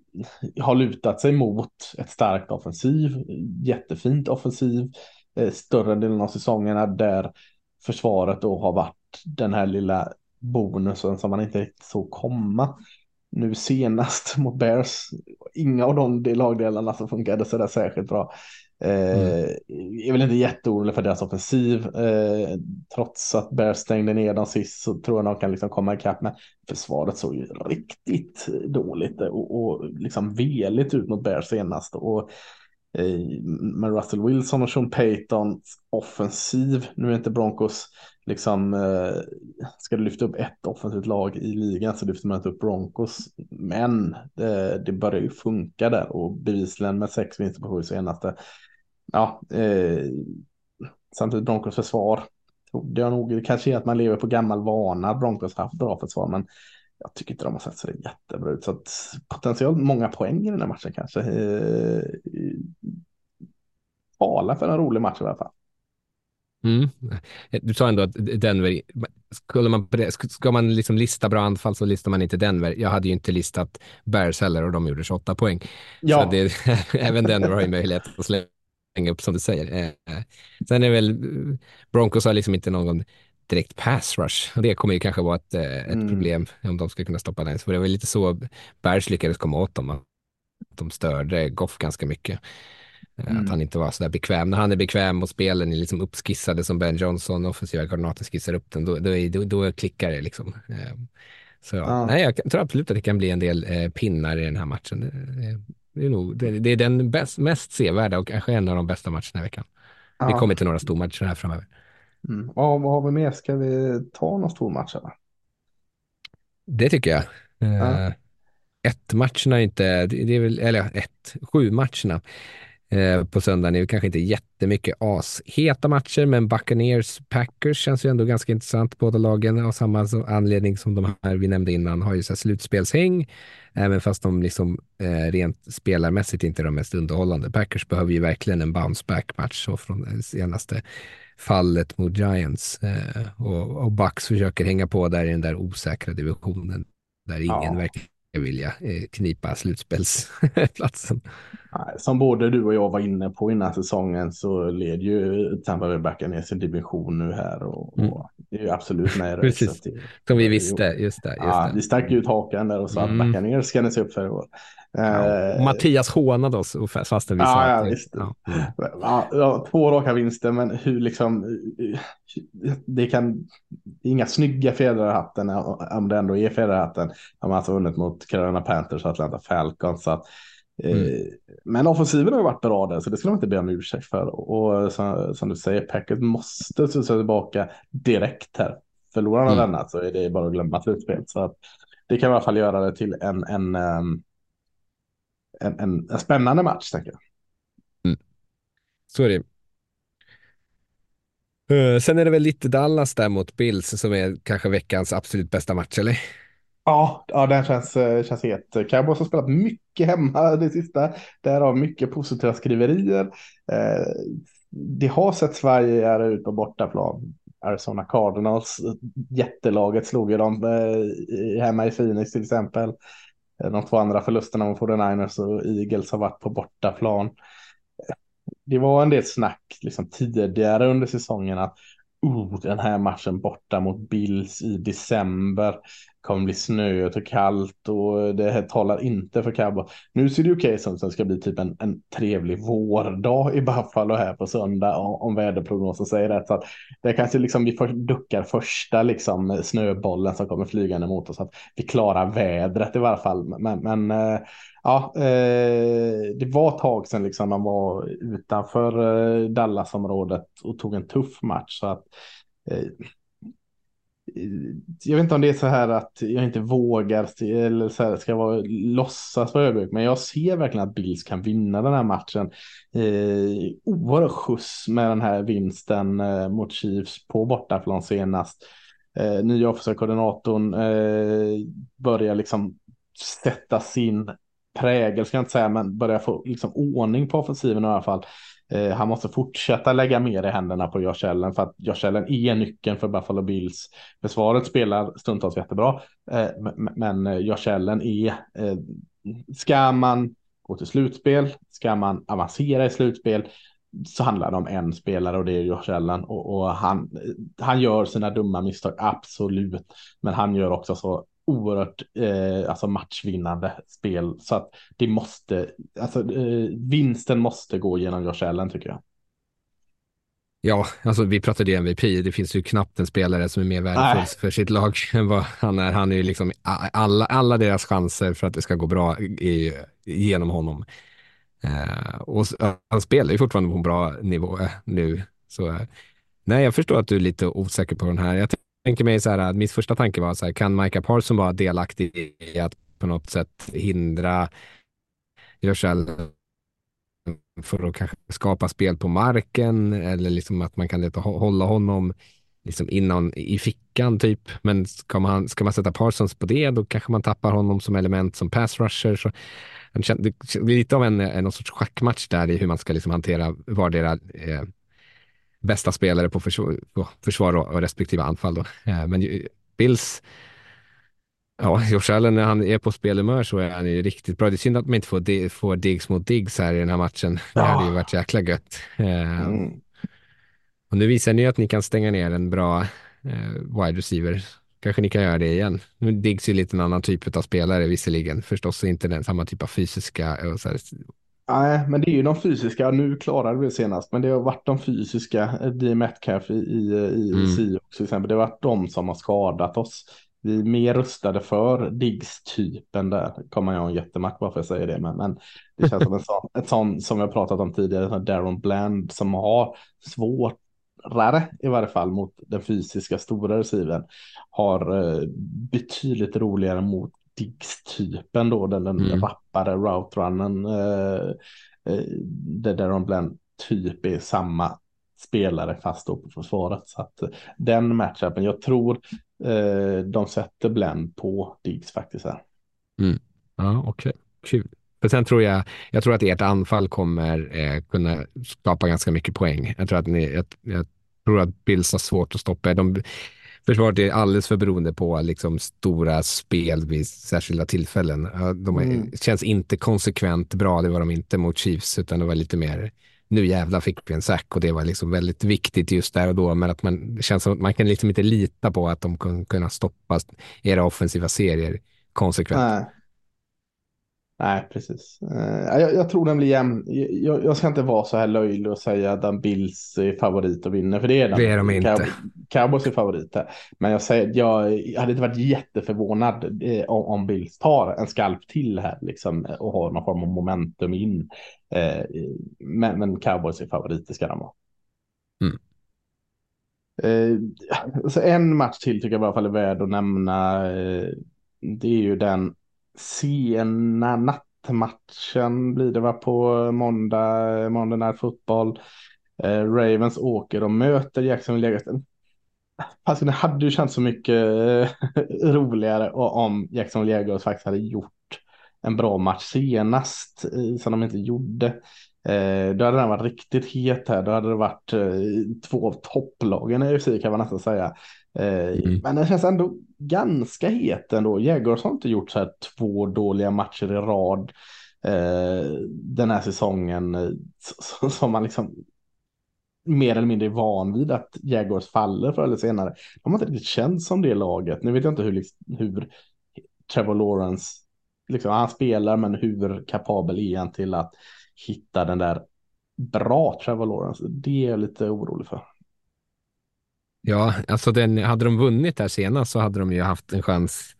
har lutat sig mot ett starkt offensiv, jättefint offensiv, eh, större delen av säsongerna där försvaret då har varit den här lilla bonusen som man inte riktigt såg komma. Nu senast mot Bears, inga av de lagdelarna som funkade sådär särskilt bra. Mm. Eh, är väl inte jätteorolig för deras offensiv. Eh, trots att Bears stängde ner dem sist så tror jag de kan liksom komma ikapp. Men försvaret såg ju riktigt dåligt och, och liksom veligt ut mot Bears senast. Och eh, med Russell Wilson och Sean Payton offensiv. Nu är inte Broncos liksom, eh, ska du lyfta upp ett offensivt lag i ligan så lyfter man inte upp Broncos. Men eh, det börjar ju funka där och bevisligen med sex vinster på sju senaste. Ja, eh, samtidigt Broncos försvar Det är nog kanske är att man lever på gammal vana. Broncos har haft bra försvar, men jag tycker inte de har sett så jättebra ut. Så att potentiellt många poäng i den här matchen kanske. Eh, eh tala för en rolig match i alla fall. Mm. Du sa ändå att Denver, skulle man, ska man liksom lista bra anfall så listar man inte Denver. Jag hade ju inte listat Bears heller och de gjorde 28 poäng. Ja. Så det, <laughs> även Denver har ju möjlighet att slänga upp som du säger. Eh, Sen är väl Broncos har liksom inte någon direkt pass rush och det kommer ju kanske vara ett, eh, ett Mm. problem om de ska kunna stoppa Lions. För det var lite så Bears lyckades komma åt dem. Att de störde Goff ganska mycket. Eh, Mm. Att han inte var så där bekväm. När han är bekväm och spelen är liksom uppskissade som Ben Johnson, offensiva koordinator skissar upp den, då, då, då, då klickar det liksom. Eh, Så Ja. nej, jag tror absolut att det kan bli en del eh, pinnar i den här matchen. Det, det, är, nog, det, det är den bäst, mest sevärda och kanske en av de bästa matcherna i veckan. Vi Ja. kommer till några stormatcher här framöver. Mm. Vad, vad har vi mer? Ska vi ta någon stor match? Eller? Det tycker jag. Eh, Ja. Ett matcherna inte, det, är väl, eller ja, ett, sju matcherna eh, på söndagen är ju kanske inte jättemycket asheta matcher, men Buccaneers Packers känns ju ändå ganska intressant. Båda lagen av samma anledning som de här vi nämnde innan har ju så slutspelshäng, även fast de liksom eh, rent spelarmässigt inte är de mest underhållande. Packers behöver ju verkligen en bounce back match så från det senaste fallet mot Giants eh, och, och Bucks försöker hänga på där i den där osäkra divisionen där ingen Ja. verkar vilja eh, knipa slutspelsplatsen. Som både du och jag var inne på innan säsongen så leder ju Tampa Bay Buccaneers sin division nu här och, Mm. och det är ju absolut med Precis. Det- Som vi visste, just det. Just Ja, det. vi stack ut hakan där och sa Mm. att Buccaneers ska ni se upp för i år. Ja, Eh, Mattias hånade oss fastän vi Ja, sa ja, visst. Ja. Ja, två raka vinster, men hur liksom... Det kan... Inga snygga fjädrar i hatten, om det ändå är fjädrar i hatten. Har alltså vunnit mot Carolina Panthers och Atlanta Falcons. Så att, Mm. Men offensiven har ju varit bra där, så det skulle man inte be om ursäkt för. Och som, som du säger, Packers måste studsa tillbaka direkt här. Förlorar han Mm. denna så är det bara att glömma slutspel. Så att det kan i alla fall göra det till en, en, ehm, en, en, en spännande match, tänker jag. Så är det. Eh, Sen är det väl lite Dallas där mot Bills som är kanske veckans absolut bästa match, eller? Ja, ja den känns, eh, känns het. Cowboys har spelat mycket hemma det sista. Därav mycket positiva skriverier. Eh, det har sett Sverige ut på bortaplan. Arizona Cardinals, jättelaget slog ju dem eh, hemma i Phoenix till exempel. Eh, de två andra förlusterna mot 49ers och Eagles har varit på bortaplan. Det var en del snack liksom, tidigare under säsongen att oh, den här matchen borta mot Bills i december kommer bli snöigt och kallt och det här talar inte för Cabo. Nu ser det okej okay, som det ska bli typ en, en trevlig vårdag i Buffalo här på söndag om, väderprognosen säger rätt. Så att det kanske liksom vi för, duckar första liksom snöbollen som kommer flygande mot oss. Att vi klarar vädret i varje fall. Men, men eh, ja, eh, det var ett tag sedan liksom man var utanför eh, Dallasområdet och tog en tuff match. Så att Eh, jag vet inte om det är så här att jag inte vågar eller så här, ska vara, låtsas vara ödmjuk, men jag ser verkligen att Bills kan vinna den här matchen. Eh, oerhört skjuts med den här vinsten eh, mot Chiefs på bortaplan senast. Eh, nya offensiva koordinatorn eh, börjar liksom sätta sin prägel, ska jag inte säga, men börjar få liksom ordning på offensiven i alla fall. Eh, han måste fortsätta lägga mer i händerna på Josh Allen för att Josh Allen är nyckeln för Buffalo Bills. Försvaret spelar stundtals jättebra, eh, men eh, Josh Allen är, eh, ska man gå till slutspel, ska man avancera i slutspel, så handlar det om en spelare och det är Josh Allen och, och han, eh, han gör sina dumma misstag, absolut, men han gör också så oerhört eh, alltså matchvinnande spel. Så att det måste, alltså eh, vinsten måste gå genom Josh Allen tycker jag. Ja, alltså vi pratade ju MVP. Det finns ju knappt en spelare som är mer värdefull för sitt lag <laughs> än vad han är. Han är ju liksom alla, alla deras chanser för att det ska gå bra är genom honom. Uh, och han spelar ju fortfarande på en bra nivå uh, nu. Så uh, nej, jag förstår att du är lite osäker på den här. Jag tänker mig så här att min första tanke var så här, kan Micah Parson vara delaktig i att på något sätt hindra Josh för att kanske skapa spel på marken eller liksom att man kan hålla honom liksom innan i fickan typ. Men ska man, ska man sätta Parsons på det då kanske man tappar honom som element som pass rusher. Så det blir lite av en, en sorts schackmatch där i hur man ska liksom hantera vardera eh, bästa spelare på försvar, på försvar och, respektive anfall. Då. Eh, men Bills Ja, Josh Allen när han är på spelhumör så är han ju riktigt bra. Det är synd att man inte får, får Diggs mot Diggs här i den här matchen. Det hade ju varit jäkla gött. Eh, Mm. Och nu visar ni att ni kan stänga ner en bra eh, wide receiver. Kanske ni kan göra det igen. Nu Diggs är lite en annan typ av spelare visserligen. Förstås inte den samma typ av fysiska. Och så här. Nej, men det är ju de fysiska. Nu klarade vi det senast, men det har varit de fysiska. D. Metcalf i, i, i Mm. Seahawks till exempel. Det har varit de som har skadat oss. Vi är mer rustade för Diggs-typen där. Kommer jag en jättemack bara för att jag säger det. Men, men det känns som en sån, <laughs> ett sån som jag pratat om tidigare, Darren Bland som har svårare i varje fall mot den fysiska stora receiven. Har eh, betydligt roligare mot Diggs-typen då, den, Mm. rappare route-runnen. Eh, eh, där Darren Bland typ är samma spelare fast då på försvaret. Så att eh, den matchupen, jag tror eh, de sätter Blend på Diggs faktiskt här. Ja, okej. Kul. För sen tror jag, jag tror att ert anfall kommer eh, kunna skapa ganska mycket poäng. Jag tror att ni, jag, jag tror att Bills har svårt att stoppa er. De, försvaret är alldeles för beroende på liksom stora spel vid särskilda tillfällen. De är, mm. känns inte konsekvent bra, det var de inte mot Chiefs, utan det var lite mer nu jävla fick vi en sack och det var liksom väldigt viktigt just där och då. Men att man känns som att man kan liksom inte lita på att de kan kunna stoppa era offensiva serier konsekvent. Nej. Nej, precis. Uh, jag, jag, tror den blir jämn. Jag, jag, ska inte vara så här löjlig och säga att den Bills är favorit och vinner, för det är den. Det är de inte. Cowboys är favoriter. Men jag, säger, jag, jag hade inte varit jätteförvånad eh, om, om, Bills tar en skalp till här liksom, och har någon form av momentum in. Eh, men, men Cowboys är favoriter ska de vara. Mm. Eh, alltså en match till tycker jag i alla fall är värd att nämna. Eh, det är ju den sena nattmatchen blir det va på måndag, måndag när fotboll. Eh, Ravens åker och möter Jacksonville Jaguars. Alltså det hade ju känts så mycket eh, <laughs> roligare om Jacksonville Jaguars faktiskt hade gjort en bra match senast eh, som de inte gjorde. Eh, då hade den varit riktigt het här. Då hade det varit eh, två av topplagen i UFC kan man nästan säga. Eh, mm. Men den känns ändå ganska het ändå. Jaguars har inte gjort så här två dåliga matcher i rad eh, den här säsongen eh, som man liksom mer eller mindre är van vid att Jaguars faller förr eller senare. De har inte riktigt känts som det laget. Nu vet jag inte hur, hur Trevor Lawrence, liksom, han spelar men hur kapabel är han till att hitta den där bra Trevor Lawrence? Det är jag lite orolig för. Ja, alltså den, hade de vunnit där senast så hade de ju haft en chans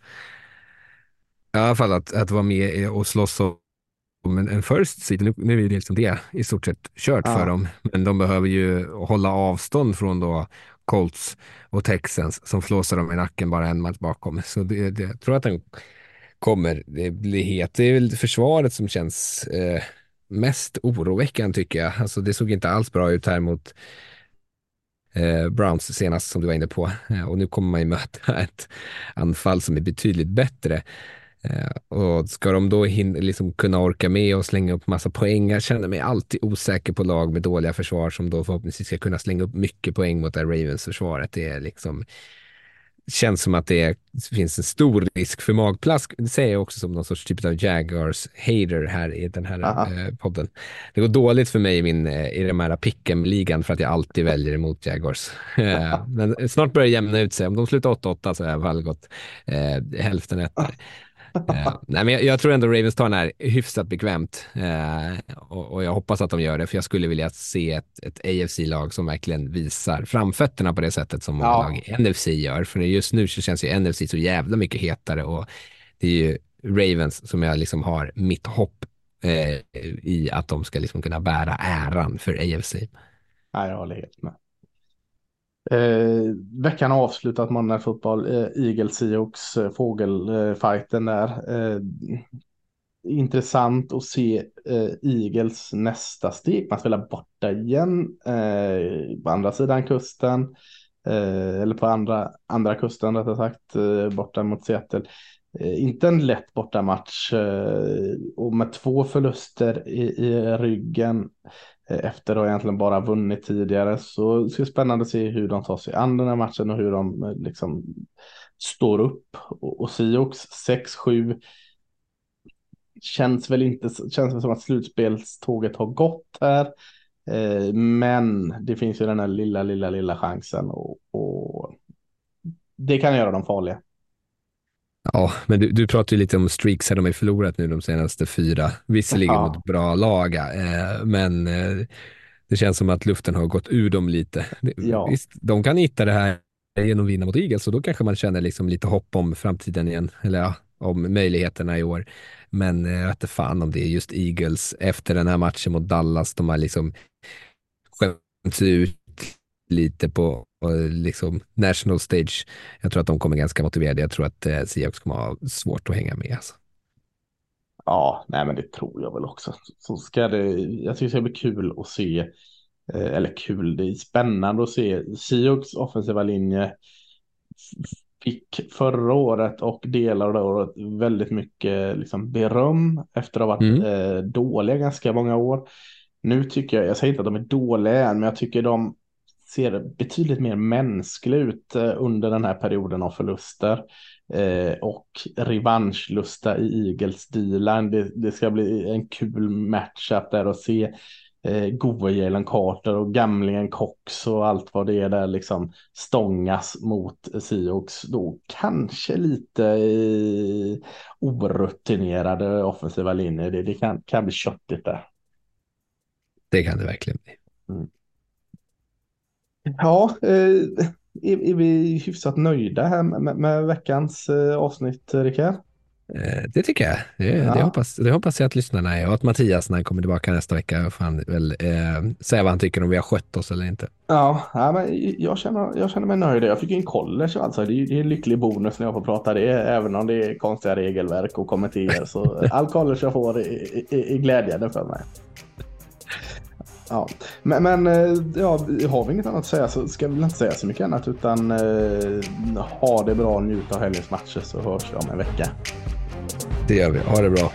i alla fall att, att vara med och slåss om en, en first seed. Nu, nu är det liksom det i stort sett kört ja. för dem, men de behöver ju hålla avstånd från då Colts och Texans som flåsar dem i nacken bara en match bakom. Så det, det, jag tror att den kommer det bli het. Det är väl försvaret som känns eh, mest oroväckande tycker jag. Alltså det såg inte alls bra ut här mot Eh, Browns senast som du var inne på. Eh, och nu kommer man ju möta <laughs> ett anfall som är betydligt bättre. Eh, och ska de då liksom kunna orka med och slänga upp massa poäng? Jag känner mig alltid osäker på lag med dåliga försvar som då förhoppningsvis ska kunna slänga upp mycket poäng mot det Ravens-försvaret. Det är liksom känns som att det finns en stor risk för magplask. Det säger jag också som någon sorts typ av Jaguars-hater här i den här eh, podden. Det går dåligt för mig i, min, eh, i den här pick'em-ligan för att jag alltid väljer emot Jaguars. <laughs> Eh, men snart börjar det jämna ut sig. Om de slutar 8-8 så har jag väl gått eh, hälften rätt. <laughs> Nej, men jag, jag, tror ändå Ravens tar den här hyfsat bekvämt uh, och, och, jag hoppas att de gör det för jag skulle vilja se ett, ett AFC-lag som verkligen visar framfötterna på det sättet som många ja. lag i NFC gör. För just nu så känns ju NFC så jävla mycket hetare och det är ju Ravens som jag liksom har mitt hopp uh, i att de ska liksom kunna bära äran för AFC. Nej, jag håller helt med. Eh, veckan har avslutat måndag fotboll. Eh, Eagles Seahawks eh, fågelfighten där. Eh, intressant att se eh, Eagles nästa steg. Man spelar borta igen eh, på andra sidan kusten. Eh, eller på andra, andra kusten rättare sagt. Eh, borta mot Seattle. Eh, inte en lätt bortamatch. Eh, och med två förluster i, i ryggen eh, efter att ha egentligen bara vunnit tidigare. Så det spännande att se hur de tar sig an den här matchen och hur de liksom står upp. Och, och Siox 6-7 känns väl inte känns väl som att slutspelståget har gått här. Men det finns ju den här lilla, lilla, lilla chansen och, och det kan göra dem farliga. Ja, men du, du pratar ju lite om streaks här de har förlorat nu de senaste fyra, visserligen ja. mot bra lag, eh, men eh, det känns som att luften har gått ur dem lite. Ja. Visst, de kan hitta det här genom att vinna mot Eagles och då kanske man känner liksom lite hopp om framtiden igen, eller ja, om möjligheterna i år. Men jag vet inte fan om det är just Eagles efter den här matchen mot Dallas, de har liksom skämt ut lite på liksom national stage. Jag tror att de kommer ganska motiverade. Jag tror att eh, Seahawks kommer ha svårt att hänga med. Alltså. Ja, nej men det tror jag väl också. Så ska det, jag tycker det ska bli kul att se, eh, eller kul, det är spännande att se Seahawks offensiva linje fick förra året och delar av det året väldigt mycket liksom beröm efter att ha varit mm. eh, dåliga ganska många år. Nu tycker jag, jag säger inte att de är dåliga än, men jag tycker de ser betydligt mer mänsklig ut eh, under den här perioden av förluster. Eh, och revanschlusta i Eagles D-line. Det, det, ska bli en kul matchup där att se eh, gode Jalen Carter och gamlingen Cox och allt vad det är där liksom stångas mot Seahawks. Då kanske lite eh, orutinerade offensiva linjer. Det, det kan, kan bli köttigt där. Det kan det verkligen bli. Mm. Ja, eh, är, vi hyfsat nöjda här med, med veckans eh, avsnitt, Rickard? Eh, det tycker jag. Det, ja. det, hoppas, det hoppas jag att lyssnarna är och att Mattias när han kommer tillbaka nästa vecka får han väl eh, säga vad han tycker om vi har skött oss eller inte. Ja, ja men jag, känner, jag känner mig nöjd. Jag fick en college alltså. Det är, det är en lycklig bonus när jag får prata det, även om det är konstiga regelverk och kommentera. Så <laughs> all college jag får är, är, är glädjande för mig. Ja, men, men eh, ja, har vi inget annat att säga så ska vi inte säga så mycket annat utan eh, ha det bra, njut av helgens matcher så hörs vi om en vecka. Det gör vi. Ha det bra.